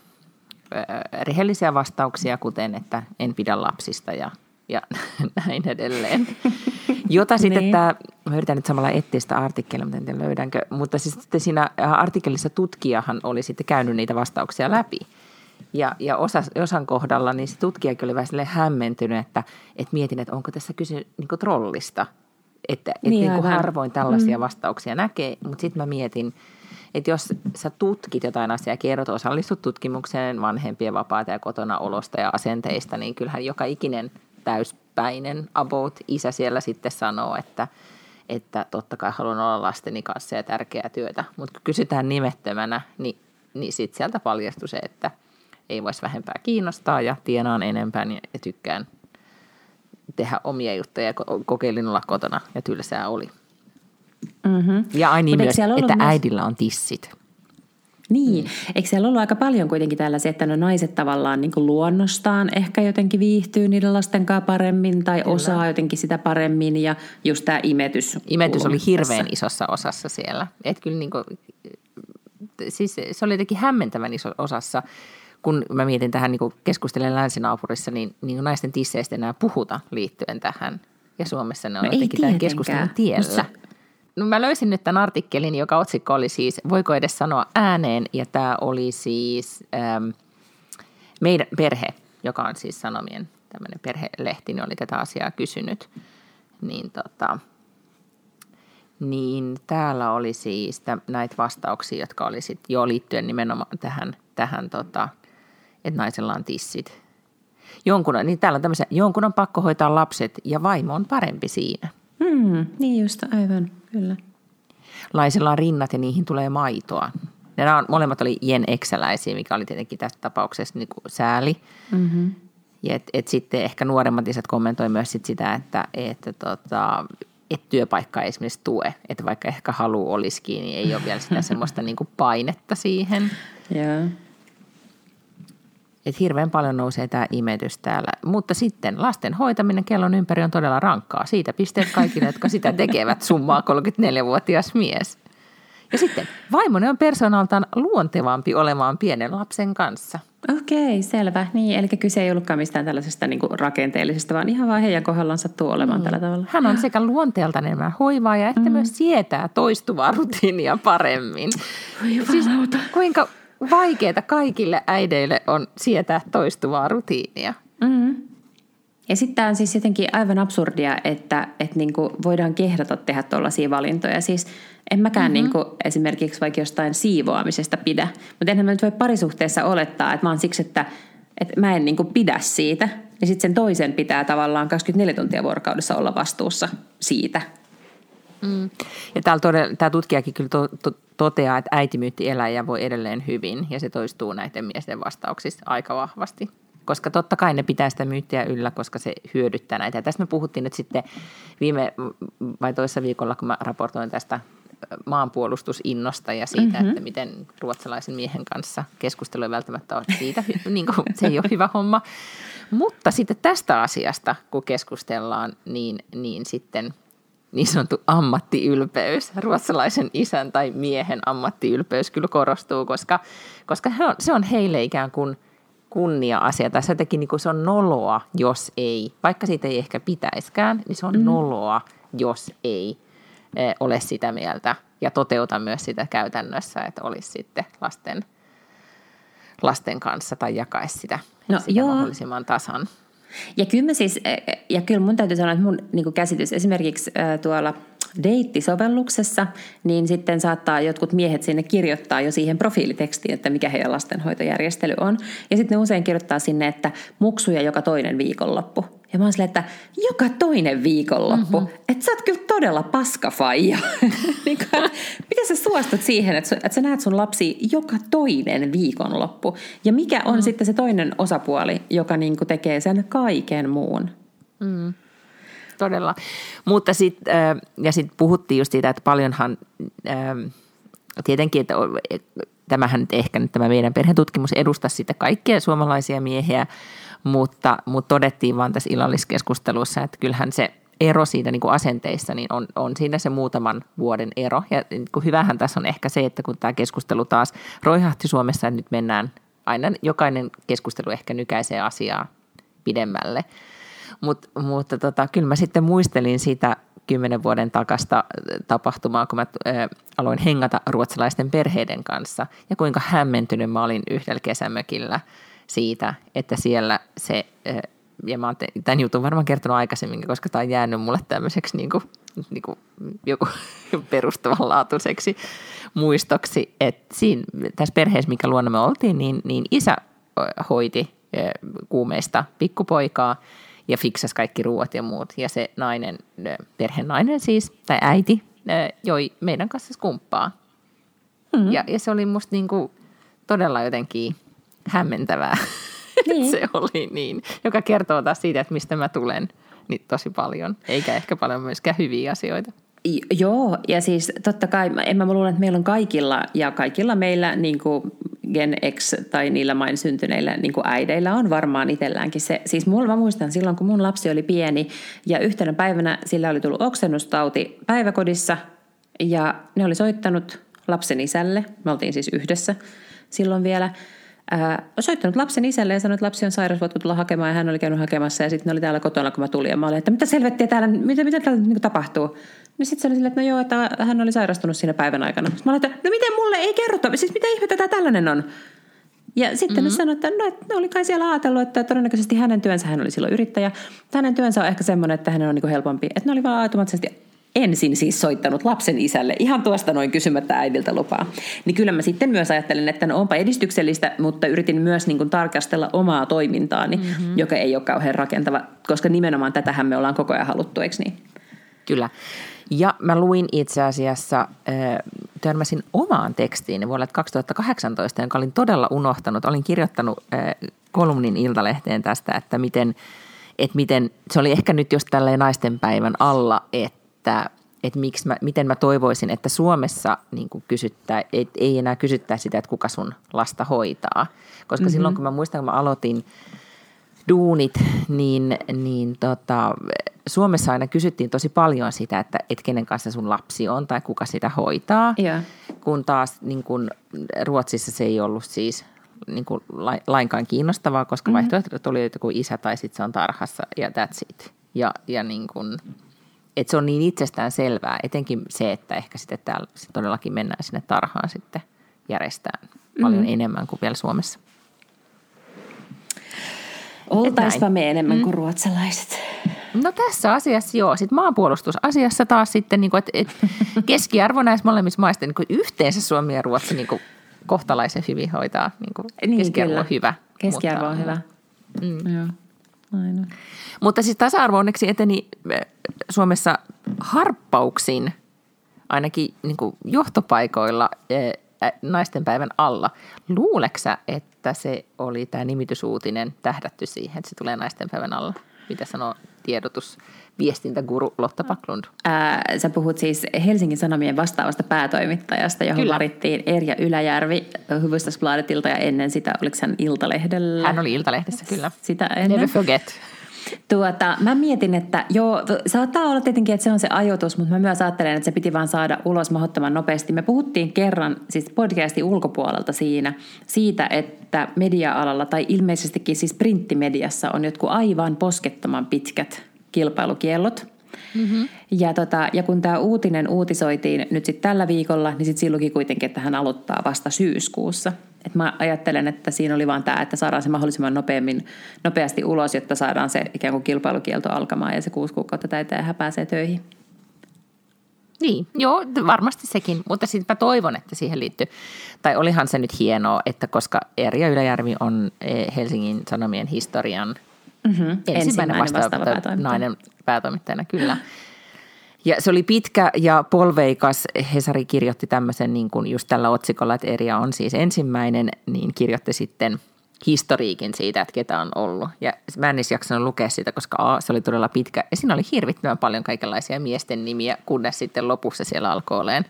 rehellisiä vastauksia, kuten että en pidä lapsista ja, ja (laughs) näin edelleen. (laughs) Jota sitten niin. tämä, mä yritän nyt samalla etsiä sitä artikkelia, mutta en tiedä löydänkö, mutta siis sitten siinä artikkelissa tutkijahan oli sitten käynyt niitä vastauksia läpi. Ja, ja osa, osan kohdalla niin se tutkijakin oli vähän hämmentynyt, että, että mietin, että onko tässä kyse niin trollista. Että niin, että niin kuin harvoin tällaisia mm. vastauksia näkee, mutta sitten mä mietin, että jos sä tutkit jotain asiaa, kerrot, osallistut tutkimukseen vanhempien vapaata ja kotona olosta ja asenteista, niin kyllähän joka ikinen täyspäinen about isä siellä sitten sanoo, että, että totta kai haluan olla lasteni kanssa ja tärkeää työtä. Mutta kun kysytään nimettömänä, niin, niin sitten sieltä paljastui se, että – ei voisi vähempää kiinnostaa ja tienaan enempää ja tykkään tehdä omia juttuja ja kokeilin olla kotona ja tylsää oli. Mm-hmm. Ja aina myös, että myös... äidillä on tissit. Niin, mm. eikö siellä ollut aika paljon kuitenkin tällaisia, että no naiset tavallaan niin kuin luonnostaan ehkä jotenkin viihtyy niiden lasten kanssa paremmin tai Kyllä. osaa jotenkin sitä paremmin ja just tämä imetys. Imetys oli hirveän isossa osassa siellä. Et kyllä niin kuin, siis se oli jotenkin hämmentävän iso osassa kun mä mietin tähän niin keskustelen länsinaapurissa, niin, niin naisten tisseistä enää puhuta liittyen tähän. Ja Suomessa ne on no jotenkin tämän keskustelun tiellä. No mä löysin nyt tämän artikkelin, joka otsikko oli siis, voiko edes sanoa ääneen, ja tämä oli siis ähm, meidän perhe, joka on siis Sanomien tämmöinen perhelehti, niin oli tätä asiaa kysynyt. Niin, tota, niin täällä oli siis näitä vastauksia, jotka oli sitten jo liittyen nimenomaan tähän, tähän tota, että naisella on tissit. Jonkun, niin täällä on tämmöisiä, jonkun on pakko hoitaa lapset ja vaimo on parempi siinä. Hmm, niin just, aivan, kyllä. Laisilla on rinnat ja niihin tulee maitoa. Ja nämä on, molemmat oli Jen Exeläisiä, mikä oli tietenkin tässä tapauksessa niin kuin sääli. Mm-hmm. Ja et, et sitten ehkä nuoremmat isät kommentoi myös sit sitä, että, että tota, et työpaikka ei esimerkiksi tue. Että vaikka ehkä halu olisikin, niin ei ole vielä sitä (laughs) semmoista niin kuin painetta siihen. Joo. Et hirveän paljon nousee tämä imetys täällä. Mutta sitten lasten hoitaminen kellon ympäri on todella rankkaa. Siitä pisteet kaikille, jotka sitä tekevät, summaa 34-vuotias mies. Ja sitten vaimoni on persoonaltaan luontevampi olemaan pienen lapsen kanssa. Okei, selvä. Niin, eli kyse ei ollutkaan mistään tällaisesta niin kuin rakenteellisesta, vaan ihan vaan heidän kohdallaan sattuu olemaan mm. tällä tavalla. Hän on sekä luonteeltaan enemmän hoivaaja, että mm. myös sietää toistuvaa rutiinia paremmin. siis, kuinka vaikeaa kaikille äideille on sietää toistuvaa rutiinia. Mm. Ja sitten tämä on siis jotenkin aivan absurdia, että, että niinku voidaan kehdata tehdä tuollaisia valintoja. Siis en mäkään mm-hmm. niinku esimerkiksi vaikka jostain siivoamisesta pidä, mutta enhän mä nyt voi parisuhteessa olettaa, että mä oon siksi, että, että mä en niinku pidä siitä. Ja sitten sen toisen pitää tavallaan 24 tuntia vuorokaudessa olla vastuussa siitä. Mm. Ja täällä tämä tutkijakin kyllä to, to, toteaa, että äitimyytti elää ja voi edelleen hyvin, ja se toistuu näiden miesten vastauksissa aika vahvasti. Koska totta kai ne pitää sitä myyttiä yllä, koska se hyödyttää näitä. Ja tästä me puhuttiin nyt sitten viime vai toisessa viikolla, kun mä raportoin tästä maanpuolustusinnosta ja siitä, mm-hmm. että miten ruotsalaisen miehen kanssa keskustelu ei välttämättä ole siitä, niin kuin, se ei ole hyvä homma. Mutta sitten tästä asiasta, kun keskustellaan, niin, niin sitten – niin sanottu ammattiylpeys, ruotsalaisen isän tai miehen ammattiylpeys kyllä korostuu, koska, koska on, se on heille ikään kuin kunnia-asia. Tai se, jotenkin, niin kuin se on noloa, jos ei, vaikka siitä ei ehkä pitäiskään, niin se on mm. noloa, jos ei e, ole sitä mieltä ja toteuta myös sitä käytännössä, että olisi sitten lasten, lasten kanssa tai jakaisi sitä, no, sitä joo. mahdollisimman tasan. Ja kyllä mä siis, ja kyllä mun täytyy sanoa, että mun niin käsitys esimerkiksi tuolla deittisovelluksessa, niin sitten saattaa jotkut miehet sinne kirjoittaa jo siihen profiilitekstiin, että mikä heidän lastenhoitojärjestely on. Ja sitten ne usein kirjoittaa sinne, että muksuja joka toinen viikonloppu. Ja mä oon silleen, että joka toinen viikonloppu, mm-hmm. että sä oot kyllä todella paskafaija. (laughs) niin miten sä suostut siihen, että, että sä näet sun lapsi joka toinen viikonloppu? Ja mikä on mm. sitten se toinen osapuoli, joka niin tekee sen kaiken muun? Mm. Todella. Mutta sitten, äh, ja sitten puhuttiin just siitä, että paljonhan, äh, tietenkin, että tämähän nyt ehkä nyt tämä meidän perhetutkimus edustaa sitten kaikkia suomalaisia miehiä, mutta, mutta todettiin vaan tässä illalliskeskustelussa, että kyllähän se ero siitä niin kuin asenteissa, niin on, on siinä se muutaman vuoden ero. Ja niin kuin hyvähän tässä on ehkä se, että kun tämä keskustelu taas roihahti Suomessa, että nyt mennään aina jokainen keskustelu ehkä nykäisee asiaa pidemmälle. Mut, mutta tota, kyllä mä sitten muistelin sitä kymmenen vuoden takasta tapahtumaa, kun mä ä, aloin hengata ruotsalaisten perheiden kanssa ja kuinka hämmentynyt mä olin yhdellä kesämökillä – siitä, että siellä se, ja mä oon tämän jutun varmaan kertonut aikaisemmin, koska tämä on jäänyt mulle tämmöiseksi niin kuin, niin kuin joku (laughs) perustavanlaatuiseksi muistoksi, että siinä, tässä perheessä, mikä luona me oltiin, niin, niin isä hoiti kuumeista pikkupoikaa ja fiksasi kaikki ruoat ja muut. Ja se nainen, perheen nainen siis, tai äiti, joi meidän kanssa skumppaa. Mm-hmm. Ja, ja se oli musta niin kuin todella jotenkin hämmentävää. (laughs) Niin. se oli niin, joka kertoo taas siitä, että mistä mä tulen niin tosi paljon, eikä ehkä paljon myöskään hyviä asioita. Joo, ja siis totta kai, en mä luulen, että meillä on kaikilla, ja kaikilla meillä niin kuin Gen X tai niillä main syntyneillä niin kuin äideillä on varmaan itselläänkin se. Siis mulla mä muistan silloin, kun mun lapsi oli pieni, ja yhtenä päivänä sillä oli tullut oksennustauti päiväkodissa, ja ne oli soittanut lapsen isälle, me oltiin siis yhdessä silloin vielä, ää, soittanut lapsen isälle ja sanonut, että lapsi on sairas, voitko tulla hakemaan. Ja hän oli käynyt hakemassa ja sitten ne oli täällä kotona, kun mä tulin. Ja mä olin, että mitä selvettiä täällä, mitä, mitä täällä niin tapahtuu? Niin sitten se oli silleen, että no joo, että hän oli sairastunut siinä päivän aikana. Sitten mä olin, että no miten mulle ei kerrota, siis mitä ihmettä tämä tällainen on? Ja sitten mm-hmm. ne sanoi, että no, että ne oli kai siellä ajatellut, että todennäköisesti hänen työnsä, hän oli silloin yrittäjä, hänen työnsä on ehkä semmoinen, että hänen on niin helpompi. Että ne oli vaan automaattisesti ensin siis soittanut lapsen isälle ihan tuosta noin kysymättä äidiltä lupaa. Niin kyllä mä sitten myös ajattelin, että no onpa edistyksellistä, mutta yritin myös niin kuin tarkastella omaa toimintaani, mm-hmm. joka ei ole kauhean rakentava, koska nimenomaan tätähän me ollaan koko ajan haluttu, eikö niin? Kyllä. Ja mä luin itse asiassa törmäsin omaan tekstiin vuodelta 2018, jonka olin todella unohtanut. Olin kirjoittanut kolumnin Iltalehteen tästä, että miten, että miten, se oli ehkä nyt just tälleen naistenpäivän alla, että että miksi mä, miten mä toivoisin, että Suomessa niin kysyttää, et ei enää kysyttää sitä, että kuka sun lasta hoitaa. Koska mm-hmm. silloin, kun mä muistan, kun mä aloitin duunit, niin, niin tota, Suomessa aina kysyttiin tosi paljon sitä, että et kenen kanssa sun lapsi on tai kuka sitä hoitaa. Yeah. Kun taas niin kun Ruotsissa se ei ollut siis niin kuin lainkaan kiinnostavaa, koska mm-hmm. vaihtoehdot oli joku isä tai sitten se on tarhassa ja that's it. Ja, ja niin kuin, että se on niin itsestään selvää, etenkin se, että ehkä sitten täällä sit todellakin mennään sinne tarhaan sitten järjestään mm-hmm. paljon enemmän kuin vielä Suomessa. Oltaispa me enemmän mm. kuin ruotsalaiset. No tässä asiassa joo. Sitten maanpuolustusasiassa taas sitten, niin kuin, että, että (laughs) keskiarvo näissä molemmissa maissa niin kuin yhteensä Suomi ja Ruotsi niin kuin kohtalaisen hyvin hoitaa. Niin kuin niin, keskiarvo kyllä. on hyvä. Keskiarvo mutta, on hyvä. Mm. Joo. Aina. Mutta siis tasa-arvo onneksi eteni eh, Suomessa harppauksin ainakin niin kuin johtopaikoilla eh, naisten päivän alla. Luuleksä, että se oli tämä nimitysuutinen tähdätty siihen, että se tulee naisten päivän alla? Mitä sanoo tiedotus viestintäguru Lotta Paklund? Ää, sä puhut siis Helsingin Sanomien vastaavasta päätoimittajasta, johon Kyllä. varittiin Erja Yläjärvi Hufvudstadsbladetilta ja ennen sitä, oliko hän Iltalehdellä? Hän oli Iltalehdessä, kyllä. Sitä ennen. Never forget. Tuota, mä mietin, että joo, saattaa olla tietenkin, että se on se ajoitus, mutta mä myös ajattelen, että se piti vaan saada ulos mahdottoman nopeasti. Me puhuttiin kerran siis podcastin ulkopuolelta siinä, siitä, että media-alalla tai ilmeisestikin siis printtimediassa on jotkut aivan poskettoman pitkät kilpailukiellot. Mm-hmm. Ja, tota, ja kun tämä uutinen uutisoitiin nyt sitten tällä viikolla, niin sitten silloinkin kuitenkin, että hän aloittaa vasta syyskuussa. Et mä ajattelen, että siinä oli vaan tämä, että saadaan se mahdollisimman nopeammin, nopeasti ulos, jotta saadaan se ikään kuin kilpailukielto alkamaan ja se kuusi kuukautta täyteen ja hän pääsee töihin. Niin, joo, varmasti sekin, mutta sitten mä toivon, että siihen liittyy, tai olihan se nyt hienoa, että koska Erja Yläjärvi on eh, Helsingin Sanomien historian mm-hmm. ensimmäinen, ensimmäinen vastaava, vastaava päätoimittaja. nainen päätoimittajana, kyllä. Ja se oli pitkä ja polveikas. Hesari kirjoitti tämmöisen niin kuin just tällä otsikolla, että Eria on siis ensimmäinen, niin kirjoitti sitten historiikin siitä, että ketä on ollut. Ja mä en edes jaksanut lukea sitä, koska A, se oli todella pitkä. Ja siinä oli hirvittävän paljon kaikenlaisia miesten nimiä, kunnes sitten lopussa siellä alkoi olemaan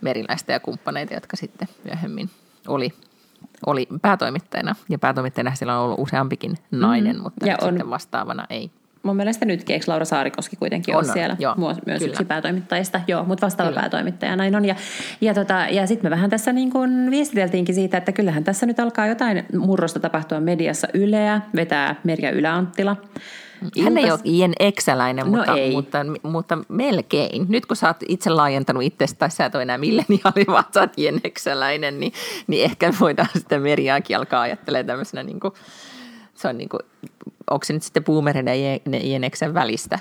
meriläistä ja kumppaneita, jotka sitten myöhemmin oli oli päätoimittajana. Ja päätoimittajana siellä on ollut useampikin nainen, mm. mutta ja on, sitten vastaavana ei mun mielestä nyt eikö Laura Saarikoski kuitenkin on, ole siellä joo, myös kyllä. yksi päätoimittajista, joo, mutta vastaava kyllä. päätoimittaja näin on. Ja, ja, tota, ja sitten me vähän tässä niin kuin viestiteltiinkin siitä, että kyllähän tässä nyt alkaa jotain murrosta tapahtua mediassa Yleä, vetää Merja Yläanttila. Hän ei ole Ien Eksäläinen, no mutta, ei. mutta, mutta, melkein. Nyt kun sä oot itse laajentanut itsestä, tai sä et ole enää milleniaali, (laughs) vaan sä oot Ien Eksäläinen, niin, niin ehkä voidaan sitä Merjaakin alkaa ajattelemaan tämmöisenä niin kuin, se on niin kuin, onko se nyt sitten boomerin ja Jeneksen välistä?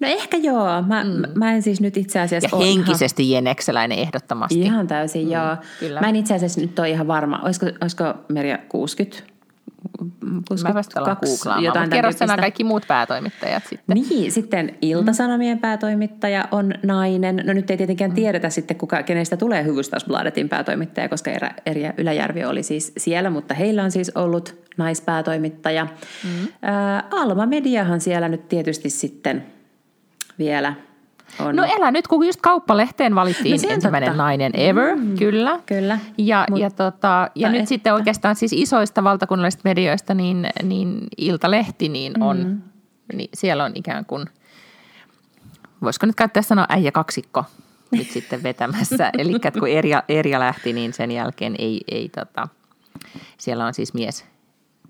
No ehkä joo. Mä, mm. mä en siis nyt itse asiassa... Ja henkisesti ihan... Jenekseläinen ehdottomasti. Ihan täysin, mm, joo. Kyllä. Mä en itse asiassa nyt ole ihan varma. Olisiko, olisiko Merja 60? Mä vasta jotain kerro kaikki muut päätoimittajat sitten. Niin, sitten Iltasanomien mm. päätoimittaja on nainen. No nyt ei tietenkään mm. tiedetä sitten, kuka, kenestä tulee Hyvystasbladetin päätoimittaja, koska Erja Yläjärvi oli siis siellä, mutta heillä on siis ollut naispäätoimittaja. Mm. Ää, Alma Mediahan siellä nyt tietysti sitten vielä – on. No elä nyt, kun just kauppalehteen valittiin no, ensimmäinen totta. nainen ever, mm, kyllä. Kyllä. Ja, Mut, ja, tota, ja nyt että. sitten oikeastaan siis isoista valtakunnallisista medioista, niin, niin Iltalehti, niin on, mm. niin siellä on ikään kuin, voisiko nyt käyttää sanoa äijä kaksikko nyt sitten vetämässä. (laughs) Eli kun Erja, Erja lähti, niin sen jälkeen ei, ei tota, siellä on siis mies,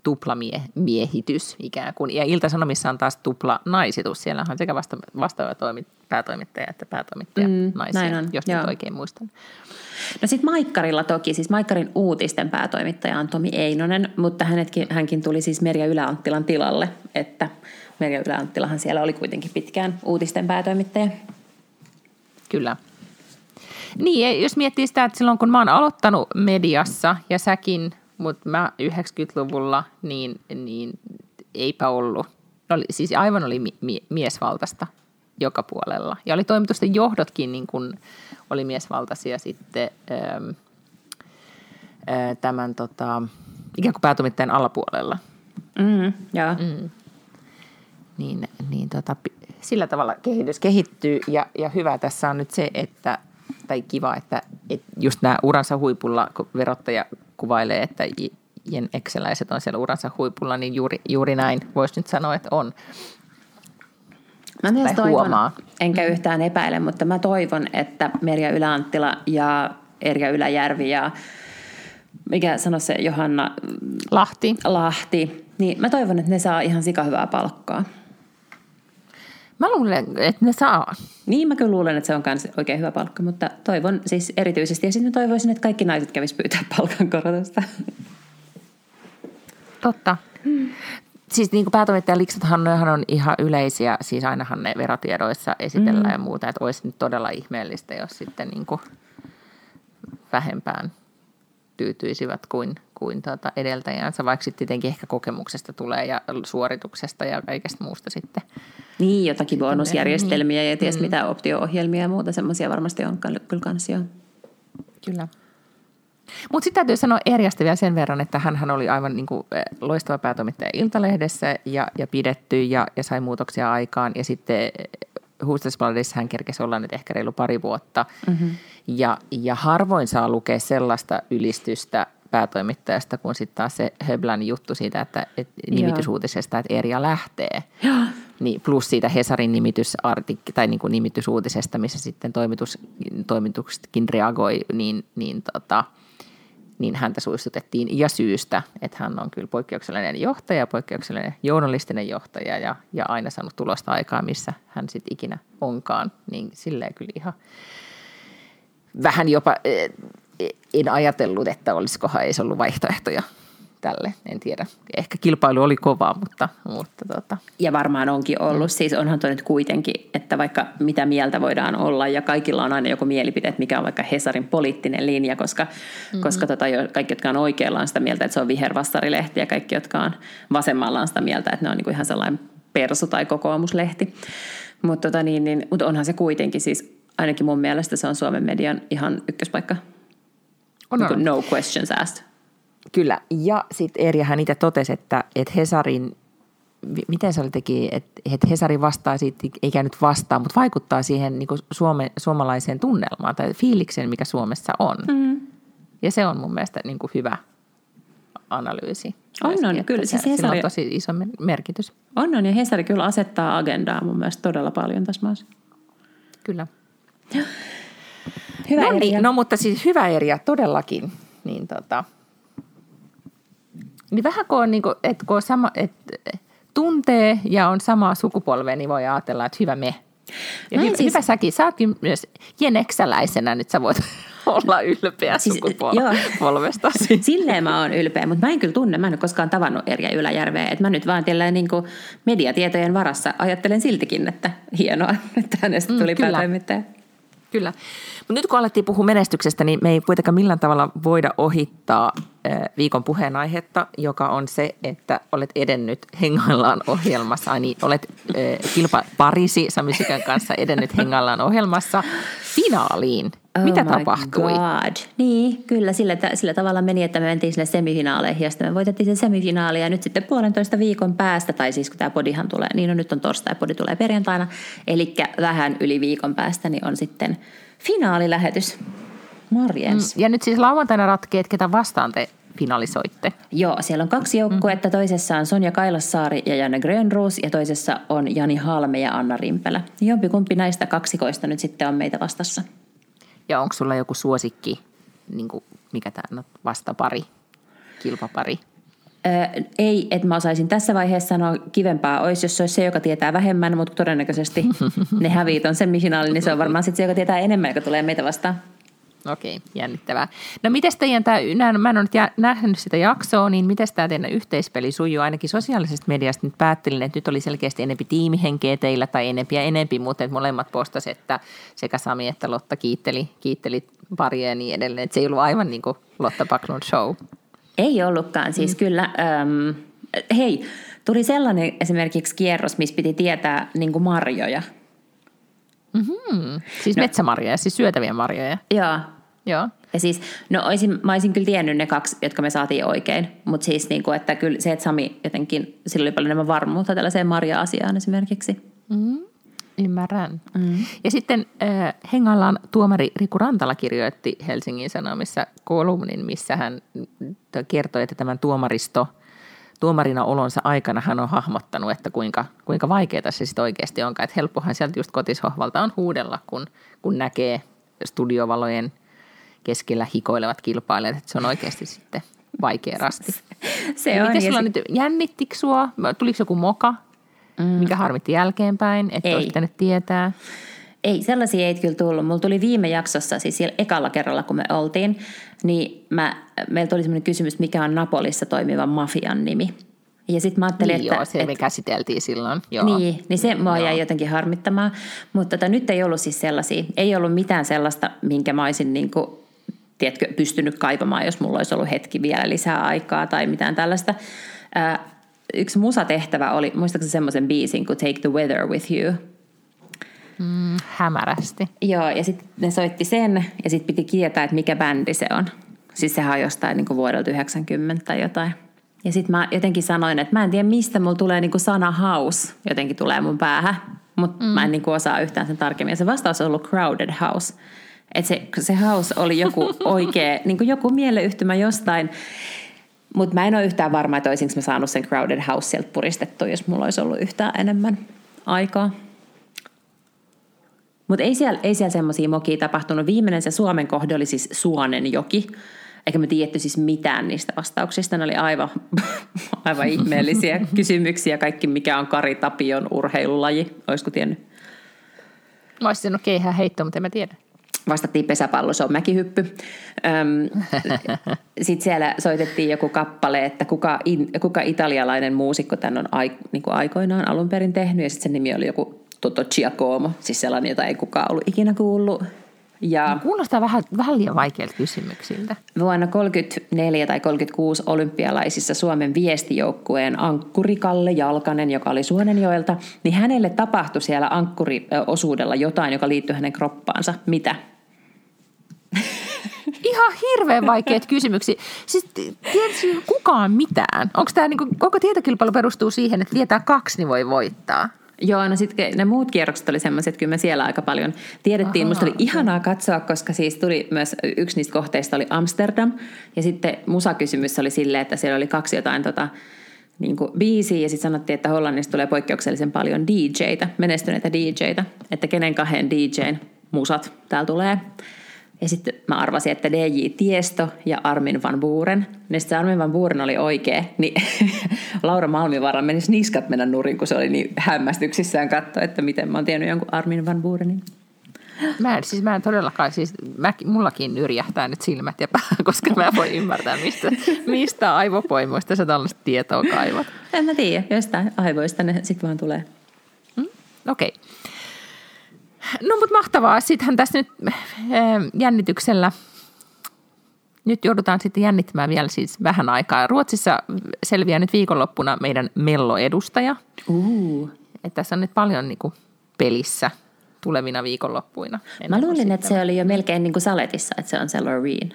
tuplamiehitys ikään kuin. Ja Ilta-Sanomissa on taas tupla naisitus. Siellä on sekä vasta, vastaava toimit, päätoimittaja että päätoimittaja mm, naisia, on, jos nyt oikein muistan. No sitten Maikkarilla toki, siis Maikkarin uutisten päätoimittaja on Tomi Einonen, mutta hänetkin, hänkin tuli siis Merja Yläanttilan tilalle, että Merja Yläanttilahan siellä oli kuitenkin pitkään uutisten päätoimittaja. Kyllä. Niin, jos miettii sitä, että silloin kun mä oon aloittanut mediassa ja säkin mutta mä 90-luvulla niin, niin eipä ollut. Oli, siis aivan oli mi- mi- miesvaltaista joka puolella. Ja oli toimitusten johdotkin niin kuin, oli miesvaltaisia sitten ää, tämän tota, ikään kuin päätoimittajan alapuolella. Mm, joo. Mm. Niin, niin tota, sillä tavalla kehitys kehittyy ja, ja hyvä tässä on nyt se, että tai kiva, että, että just nämä uransa huipulla, kun verottaja kuvailee, että Jen Exceläiset on siellä uransa huipulla, niin juuri, juuri näin voisi nyt sanoa, että on. Mä myös toivon, huomaa. enkä yhtään epäile, mutta mä toivon, että Merja Yläanttila ja Erja Yläjärvi ja mikä sano se Johanna Lahti. Lahti, niin mä toivon, että ne saa ihan sikahyvää palkkaa. Mä luulen, että ne saa. Niin, mä kyllä luulen, että se on myös oikein hyvä palkka, mutta toivon siis erityisesti. Ja sitten toivoisin, että kaikki naiset kävis pyytää (laughs) palkankorotusta. Totta. Hmm. Siis niin kuin päätoimittaja liksathan on ihan yleisiä, siis ainahan ne verotiedoissa esitellään mm. ja muuta, että olisi nyt todella ihmeellistä, jos sitten niin kuin vähempään tyytyisivät kuin, kuin tuota edeltäjänsä, vaikka sitten tietenkin ehkä kokemuksesta tulee ja suorituksesta ja kaikesta muusta sitten. Niin, jotakin bonusjärjestelmiä niin. ja ties mm. mitä optio-ohjelmia ja muuta, semmoisia varmasti on kyllä kans jo. Kyllä. Mutta sitten täytyy sanoa Erjasta vielä sen verran, että hän oli aivan niin kuin eh, loistava päätoimittaja Iltalehdessä ja, ja pidetty ja, ja sai muutoksia aikaan. Ja sitten Hustasbladissa hän kerkesi olla nyt ehkä reilu pari vuotta. Mm-hmm. Ja, ja harvoin saa lukea sellaista ylistystä päätoimittajasta, kun sitten taas se Höblän juttu siitä, että, että nimitysuutisesta, että Erja lähtee. Niin, plus siitä Hesarin nimitysartikki, tai niin kuin nimitysuutisesta, missä sitten toimitus, toimituksetkin reagoi, niin, niin tota, niin häntä suistutettiin. Ja syystä, että hän on kyllä poikkeuksellinen johtaja, poikkeuksellinen journalistinen johtaja ja, ja aina saanut tulosta aikaa, missä hän sitten ikinä onkaan, niin silleen kyllä ihan vähän jopa eh, en ajatellut, että olisikohan ei ollut vaihtoehtoja tälle, en tiedä. Ehkä kilpailu oli kovaa, mutta... mutta tota. Ja varmaan onkin ollut. Siis onhan nyt kuitenkin, että vaikka mitä mieltä voidaan olla ja kaikilla on aina joku mielipide, mikä on vaikka Hesarin poliittinen linja, koska, mm-hmm. koska tota, kaikki, jotka on oikealla on sitä mieltä, että se on vihervastarilehti ja kaikki, jotka on vasemmalla on sitä mieltä, että ne on niinku ihan sellainen persu- tai kokoomuslehti. Mutta tota, niin, niin, mut onhan se kuitenkin siis, ainakin mun mielestä se on Suomen median ihan ykköspaikka. On, niin on. No questions asked. Kyllä, ja sitten Erja hän itse totesi, että, että Hesarin, miten se oli teki, että, että Hesari vastaa siitä, ei käynyt vastaan, mutta vaikuttaa siihen niin kuin suome, suomalaiseen tunnelmaan tai fiilikseen, mikä Suomessa on. Mm. Ja se on mun mielestä niin kuin hyvä analyysi. On, on, kyllä. Se, siis Hesari, on tosi iso merkitys. On, on, ja Hesari kyllä asettaa agendaa mun mielestä todella paljon tässä maassa. Kyllä. Hyvä no, niin, no mutta siis hyvä Erja, todellakin. Niin tota, niin vähän kun on, niin kuin, että kun on sama, että tuntee ja on samaa sukupolvea, niin voi ajatella, että hyvä me. Ja hyvä, siis... hyvä säkin, sä ootkin myös jeneksäläisenä, nyt sä voit (laughs) olla ylpeä siis, sukupolvesta. (laughs) Silleen mä oon ylpeä, mutta mä en kyllä tunne, mä en ole koskaan tavannut Erja Yläjärveä. Että mä nyt vaan tällä niin kuin mediatietojen varassa ajattelen siltikin, että hienoa, (laughs) että hänestä mm, tuli mm, päätoimittaja. Kyllä. Mutta nyt kun alettiin puhua menestyksestä, niin me ei kuitenkaan millään tavalla voida ohittaa viikon puheenaihetta, joka on se, että olet edennyt hengaillaan ohjelmassa, niin, olet kilpa Parisi Samisikän kanssa edennyt hengaillaan ohjelmassa finaaliin. Oh Mitä tapahtui? God. Niin, kyllä sillä, sillä tavalla meni, että me mentiin sinne semifinaaleihin ja sitten me voitettiin sen semifinaali ja nyt sitten puolentoista viikon päästä, tai siis kun tämä podihan tulee, niin no nyt on torstai, podi tulee perjantaina, eli vähän yli viikon päästä niin on sitten finaalilähetys. Morjens. Mm, ja nyt siis lauantaina ratkeet, ketä vastaan te finalisoitte? Joo, siellä on kaksi joukkuetta. Mm. Toisessa on Sonja Kailassaari ja Janne Grönroos ja toisessa on Jani Halme ja Anna Rimpelä. Jompikumpi näistä kaksikoista nyt sitten on meitä vastassa. Ja onko sulla joku suosikki, niin kuin, mikä tämä no, vastapari, kilpapari? Öö, ei, että mä osaisin tässä vaiheessa sanoa kivempaa olisi, jos se olisi se, joka tietää vähemmän, mutta todennäköisesti (laughs) ne häviit on semifinaali, niin se on varmaan sitten se, joka tietää enemmän, joka tulee meitä vastaan. Okei, jännittävää. No miten teidän tämä, mä en ole nyt nähnyt sitä jaksoa, niin miten tämä teidän yhteispeli sujuu? Ainakin sosiaalisesta mediasta nyt päättelin, että nyt oli selkeästi enempi tiimihenkeä teillä tai enempi ja enempi, mutta että molemmat postasivat, että sekä Sami että Lotta kiitteli, kiitteli paria ja niin edelleen. Että se ei ollut aivan niin kuin Lotta Backlund show. Ei ollutkaan, siis mm. kyllä. Ähm, hei, tuli sellainen esimerkiksi kierros, missä piti tietää niin marjoja. Mm, siis no. metsämarjoja, siis syötäviä marjoja. Joo. Joo. Ja siis, no olisin, mä olisin kyllä tiennyt ne kaksi, jotka me saatiin oikein. Mutta siis niin kuin, että kyllä se, että Sami jotenkin, sillä oli paljon enemmän varmuutta tällaiseen marja-asiaan esimerkiksi. Mm, ymmärrän. Mm. Ja sitten äh, hengaillaan tuomari Riku Rantala kirjoitti Helsingin Sanomissa kolumnin, missä hän kertoi, että tämän tuomaristo – tuomarina olonsa aikana hän on hahmottanut, että kuinka, kuinka vaikeaa se sitten oikeasti onkaan. Että helppohan sieltä just kotisohvalta on huudella, kun, kun näkee studiovalojen keskellä hikoilevat kilpailijat, että se on oikeasti sitten vaikea rasti. (laughs) Se on. Miten sulla se... nyt, jännittikö sua? Tuliko joku moka. Mikä harmitti jälkeenpäin, että olisi pitänyt tietää? Ei, sellaisia ei kyllä tullut. Mulla tuli viime jaksossa, siis siellä ekalla kerralla, kun me oltiin, niin mä, meillä tuli sellainen kysymys, mikä on Napolissa toimiva mafian nimi. Ja sitten mä ajattelin, niin että... Joo, se että, me käsiteltiin silloin. Joo. Niin, niin se mua jäi jotenkin harmittamaan. Mutta tota, nyt ei ollut siis sellaisia, ei ollut mitään sellaista, minkä mä olisin niin kuin, tiedätkö, pystynyt kaivamaan, jos mulla olisi ollut hetki vielä lisää aikaa tai mitään tällaista. Ää, yksi musatehtävä oli, muistaakseni semmoisen biisin kuin Take the Weather With You – Mm, hämärästi. Joo, ja sitten ne soitti sen, ja sitten piti tietää, että mikä bändi se on. Siis sehän on jostain niin kuin vuodelta 90 tai jotain. Ja sitten mä jotenkin sanoin, että mä en tiedä mistä mulla tulee niin kuin sana house, jotenkin tulee mun päähän. Mutta mm. mä en niin kuin osaa yhtään sen tarkemmin. Ja se vastaus on ollut crowded house. Että se, se house oli joku (laughs) oikea, niin kuin joku mieleyhtymä jostain. Mutta mä en ole yhtään varma, että olisinko mä saanut sen crowded house sieltä puristettua, jos mulla olisi ollut yhtään enemmän aikaa. Mutta ei siellä, ei siellä semmoisia mokia tapahtunut. Viimeinen se Suomen kohde oli siis Suonenjoki. Eikä me tiedetty siis mitään niistä vastauksista. Ne oli aivan, (laughs) aivan ihmeellisiä (laughs) kysymyksiä. Kaikki, mikä on Kari Tapion urheilulaji. Olisiko tiennyt? Mä olisin sanonut keihään heitto, mutta en mä tiedä. Vastattiin pesäpallo, se on mäkihyppy. (laughs) Sitten siellä soitettiin joku kappale, että kuka, in, kuka italialainen muusikko tämän on ai, niin aikoinaan alun perin tehnyt. Ja sitten sen nimi oli joku Toto Giacomo, siis sellainen, jota ei kukaan ollut ikinä kuullut. Ja no, kuulostaa vähän, vähän liian vaikeilta kysymyksiltä. Vuonna 34 tai 36 olympialaisissa Suomen viestijoukkueen ankkuri Kalle Jalkanen, joka oli Suonenjoelta, niin hänelle tapahtui siellä ankkuriosuudella jotain, joka liittyi hänen kroppaansa. Mitä? Ihan hirveän vaikeat kysymyksiä. Siis tiedätkö kukaan mitään? Onko tämä niinku, koko tietokilpailu perustuu siihen, että tietää kaksi, niin voi voittaa? Joo, no sitten ne muut kierrokset oli semmoiset, että kyllä me siellä aika paljon tiedettiin. Musta oli ihanaa katsoa, koska siis tuli myös, yksi niistä kohteista oli Amsterdam. Ja sitten musakysymys oli silleen, että siellä oli kaksi jotain tota, niin kuin biisiä ja sitten sanottiin, että Hollannista tulee poikkeuksellisen paljon DJitä, menestyneitä DJitä, että kenen kahden DJn musat täällä tulee. Ja sitten mä arvasin, että DJ Tiesto ja Armin van Buuren. Ja sitten Armin van Buuren oli oikea, niin (laughs) Laura Malmivaara menisi niskat mennä nurin, kun se oli niin hämmästyksissään katsoa, että miten mä oon tiennyt jonkun Armin van Buurenin. Mä en, siis mä en todellakaan, siis mä, mullakin yrjähtää nyt silmät ja pää, (laughs) koska mä voin ymmärtää, mistä, mistä aivopoimoista sä tällaista tietoa kaivat. En mä tiedä, jostain aivoista ne sitten vaan tulee. Mm, Okei. Okay. No mutta mahtavaa. Sittenhän tässä nyt äh, jännityksellä, nyt joudutaan sitten jännittämään vielä siis vähän aikaa. Ruotsissa selviää nyt viikonloppuna meidän Mello-edustaja. Uh. Että tässä on nyt paljon niin kuin pelissä tulevina viikonloppuina. Mä luulin, että se oli jo melkein niin kuin saletissa, että se on se Loreen.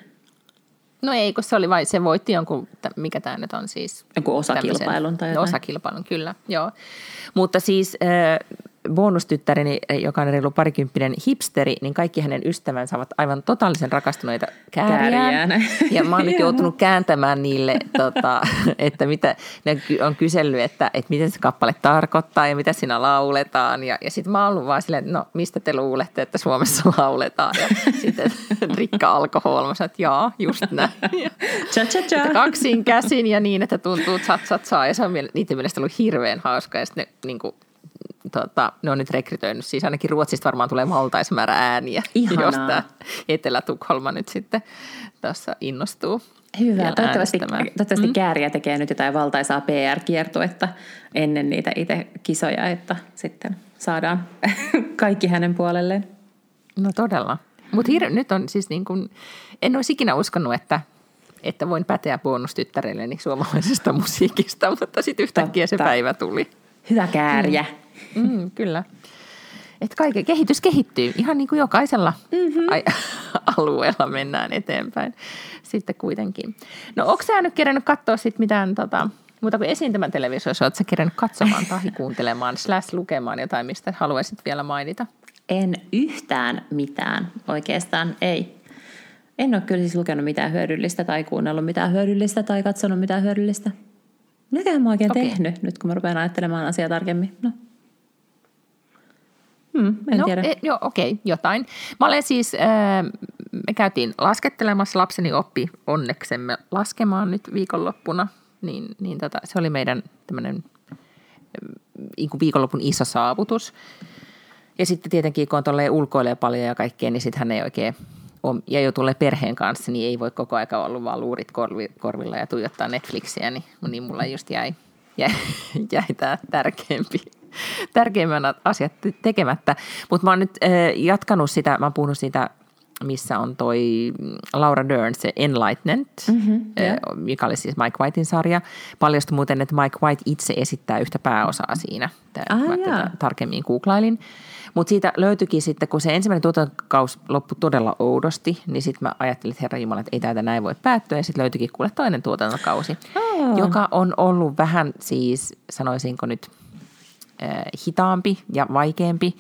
No ei, kun se oli vai, se voitti jonkun, mikä tämä nyt on siis? Joku osakilpailun tai jotain. Osakilpailun, kyllä, joo. Mutta siis äh, bonustyttäreni, joka on reilu parikymppinen hipsteri, niin kaikki hänen ystävänsä ovat aivan totaalisen rakastuneita kääriään. (laughs) Ja mä oon nyt joutunut kääntämään niille, tota, (laughs) että mitä, ne on kysellyt, että, että miten se kappale tarkoittaa ja mitä siinä lauletaan. Ja, ja sitten mä oon ollut vaan silleen, että no mistä te luulette, että Suomessa (laughs) lauletaan. Ja sitten Rikka alkoi holmassa, että jaa, just näin. Cha, cha, cha. Kaksin käsin ja niin, että tuntuu tsat, tsat, saa. Ja se on niiden mielestä ollut hirveän hauska. Ja sitten ne niin kuin, tota, ne on nyt rekrytoinut, siis ainakin Ruotsista varmaan tulee valtaismäärä ääniä, (laughs) Ihanaa. jos tämä Etelä-Tukholma nyt sitten tässä innostuu. Hyvä. Toivottavasti, toivottavasti mm. Kääriä tekee nyt jotain valtaisaa PR-kiertuetta ennen niitä itse kisoja, että sitten saadaan (laughs) kaikki hänen puolelleen. No todella. Mutta hir- nyt on siis niin kuin, en olisi ikinä uskonut, että, että voin päteä bonustyttärelleni suomalaisesta (laughs) musiikista, mutta sitten yhtäkkiä Totta. se päivä tuli. Hyvä kääriä. Mm. Mm, kyllä. että kaiken kehitys kehittyy. Ihan niin kuin jokaisella mm-hmm. (laughs) alueella mennään eteenpäin sitten kuitenkin. No onko sä nyt kerännyt katsoa sitten mitään tota, muuta kuin esiintymän televisiossa? Oletko sä kerännyt katsomaan tai kuuntelemaan slash lukemaan jotain, mistä haluaisit vielä mainita? En yhtään mitään oikeastaan, ei. En ole kyllä siis lukenut mitään hyödyllistä tai kuunnellut mitään hyödyllistä tai katsonut mitään hyödyllistä. Mitäköhän mä oikein okay. tehnyt nyt, kun mä rupean ajattelemaan asiaa tarkemmin? No. Hmm, en no, tiedä. E, joo, okei, okay, jotain. Mä olen siis, äh, me käytiin laskettelemassa, lapseni oppi onneksemme laskemaan nyt viikonloppuna, niin, niin tota, se oli meidän tämmöinen niin viikonlopun iso saavutus. Ja sitten tietenkin, kun on ulkoilee paljon ja kaikkea, niin sitten hän ei oikein on, ja jo tulee perheen kanssa, niin ei voi koko aika olla vaan luurit korvi, korvilla ja tuijottaa Netflixiä, niin, niin mulla just jäi, jäi, (laughs) jäi tämä tärkeämpi, tärkeimmän asiat tekemättä. Mutta mä oon nyt äh, jatkanut sitä, mä oon puhunut siitä missä on toi Laura Dern, se Enlightenment, mm-hmm, yeah. mikä oli siis Mike Whitein sarja. Paljastui muuten, että Mike White itse esittää yhtä pääosaa siinä. Ah, mä yeah. tarkemmin googlailin. Mutta siitä löytyikin sitten, kun se ensimmäinen tuotantokaus loppui todella oudosti, niin sitten mä ajattelin, että herra Jumala, että ei täältä näin voi päättyä. Ja sitten löytyikin kuule toinen tuotantokausi, oh. joka on ollut vähän siis, sanoisinko nyt, hitaampi ja vaikeampi.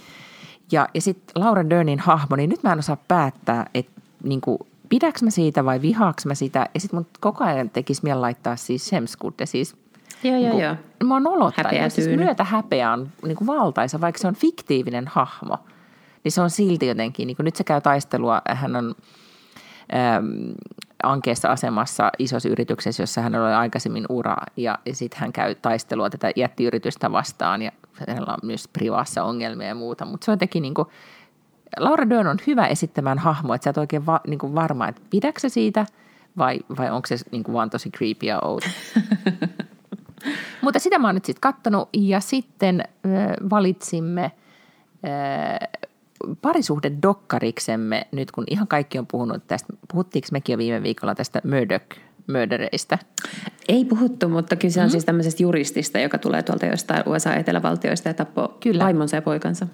Ja, ja sitten Laura Dernin hahmo, niin nyt mä en osaa päättää, että niin kuin, pidäks mä siitä vai vihaaks mä sitä. Ja sitten mun koko ajan tekisi mieli laittaa siis Semskudde, siis Joo, joo, joo. Mä oon olottaja. Siis myötä häpeä on niin kuin valtaisa, vaikka se on fiktiivinen hahmo. Niin se on silti jotenkin, niin kuin nyt se käy taistelua, hän on ankeessa asemassa isossa yrityksessä, jossa hän oli aikaisemmin ura, ja, ja sitten hän käy taistelua tätä jättiyritystä vastaan, ja hänellä on myös privaassa ongelmia ja muuta, mutta se on jotenkin niin kuin, Laura Dern on hyvä esittämään hahmo, että sä et oikein va, niin kuin varma, että pidätkö siitä, vai, vai onko se niin kuin vaan tosi creepy ja outo. (laughs) Mutta sitä mä oon nyt sitten kattonut ja sitten äh, valitsimme äh, parisuhde dokkariksemme nyt, kun ihan kaikki on puhunut tästä. Puhuttiinko mekin jo viime viikolla tästä Murdoch murdereista? Ei puhuttu, mutta kyse on mm. siis tämmöisestä juristista, joka tulee tuolta jostain USA-etelävaltioista ja tappoi Kyllä. vaimonsa ja poikansa.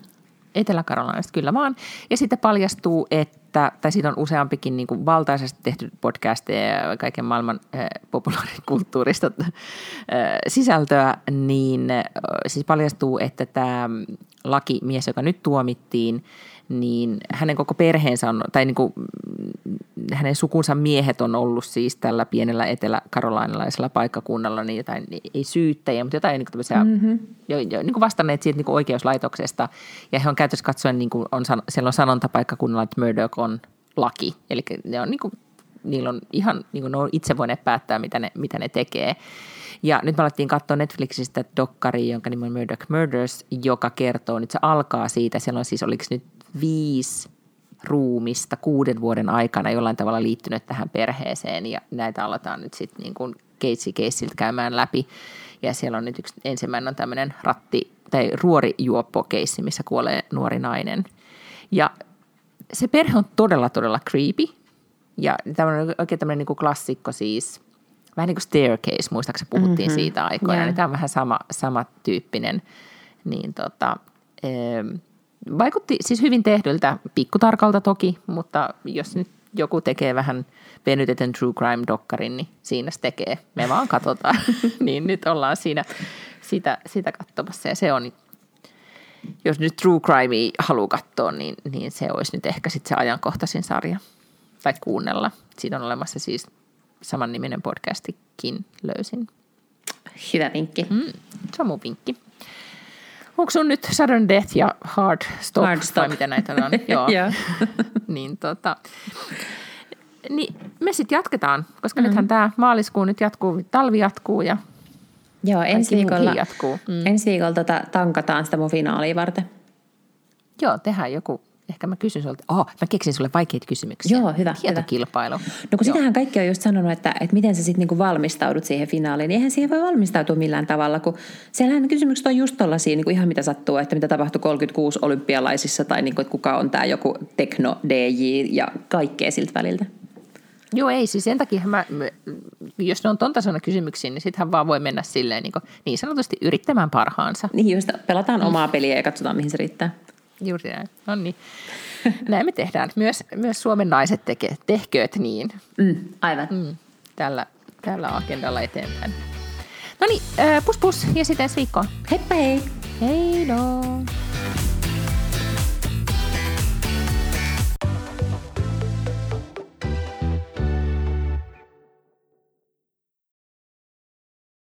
Etelä-Karolainasta kyllä vaan. Ja sitten paljastuu, että, tai siitä on useampikin niin kuin valtaisesti tehty podcasteja ja kaiken maailman äh, populaarikulttuurista äh, sisältöä, niin äh, siis paljastuu, että tämä lakimies, joka nyt tuomittiin, niin hänen koko perheensä on, tai niin kuin, hänen sukunsa miehet on ollut siis tällä pienellä etelä-karolainalaisella paikkakunnalla niin jotain, ei syyttäjiä, mutta jotain niin kuin mm-hmm. jo, jo, niin kuin vastanneet siitä niin kuin oikeuslaitoksesta. Ja he on käytössä katsoen, niin kuin on, siellä on sanonta paikkakunnalla, että Murdoch on laki. Eli ne on niin kuin, niillä on ihan, niin kuin ne on itse voineet päättää, mitä ne, mitä ne tekee. Ja nyt me alettiin katsoa Netflixistä dokkari, jonka nimi on Murdoch Murders, joka kertoo, nyt se alkaa siitä, siellä on siis, oliko nyt viisi ruumista kuuden vuoden aikana jollain tavalla liittynyt tähän perheeseen ja näitä aletaan nyt sitten niin kuin keissi keissiltä käymään läpi. Ja siellä on nyt yksi, ensimmäinen on tämmöinen ratti- tai ruorijuoppo-keissi, missä kuolee nuori nainen. Ja se perhe on todella, todella creepy. Ja tämmöinen, oikein tämmöinen niin kuin klassikko siis, vähän niin kuin staircase, muistaakseni puhuttiin mm-hmm. siitä aikoina. Yeah. Niin tämä on vähän sama, sama tyyppinen. Niin tota, vaikutti siis hyvin tehdyltä, pikkutarkalta toki, mutta jos nyt joku tekee vähän venytetyn true crime-dokkarin, niin siinä se tekee. Me vaan katsotaan. (laughs) niin nyt ollaan siinä sitä, sitä katsomassa ja se on, jos nyt true crime haluaa katsoa, niin, niin se olisi nyt ehkä sitten se ajankohtaisin sarja tai kuunnella. Siitä on olemassa siis samanniminen podcastikin löysin. Hyvä vinkki. Mm, se on mun vinkki. Onko sun nyt Sudden Death ja Hard Stop, hard stop. vai mitä näitä on? (laughs) Joo. (laughs) niin, tota, niin me sitten jatketaan, koska mm. nythän tämä maaliskuu nyt jatkuu, talvi jatkuu ja Joo, ensi viikolla, jatkuu. Mm. ensi viikolla tota, tankataan sitä mun finaalia varten. Joo, tehdään joku ehkä mä kysyn sulta, oh, mä keksin sulle vaikeita kysymyksiä. Joo, hyvä. Tietokilpailu. Hyvä. No kun Joo. sitähän kaikki on just sanonut, että, että miten sä sitten niinku valmistaudut siihen finaaliin, niin eihän siihen voi valmistautua millään tavalla, kun siellähän kysymykset on just tollaisia niinku ihan mitä sattuu, että mitä tapahtui 36 olympialaisissa tai niinku, että kuka on tämä joku tekno DJ ja kaikkea siltä väliltä. Joo, ei. Siis sen takia, mä, jos ne on ton tasolla kysymyksiä, niin sittenhän vaan voi mennä silleen niin, niin sanotusti yrittämään parhaansa. Niin just, pelataan omaa peliä ja katsotaan, mihin se riittää. Juuri näin. No niin. Näin me tehdään. Myös, myös Suomen naiset tekee. Tehkööt niin. Mm, aivan. Mm, tällä, tällä agendalla eteenpäin. No niin, pus pus ja sitten ensi viikkoon. Heippa hei! Hei no.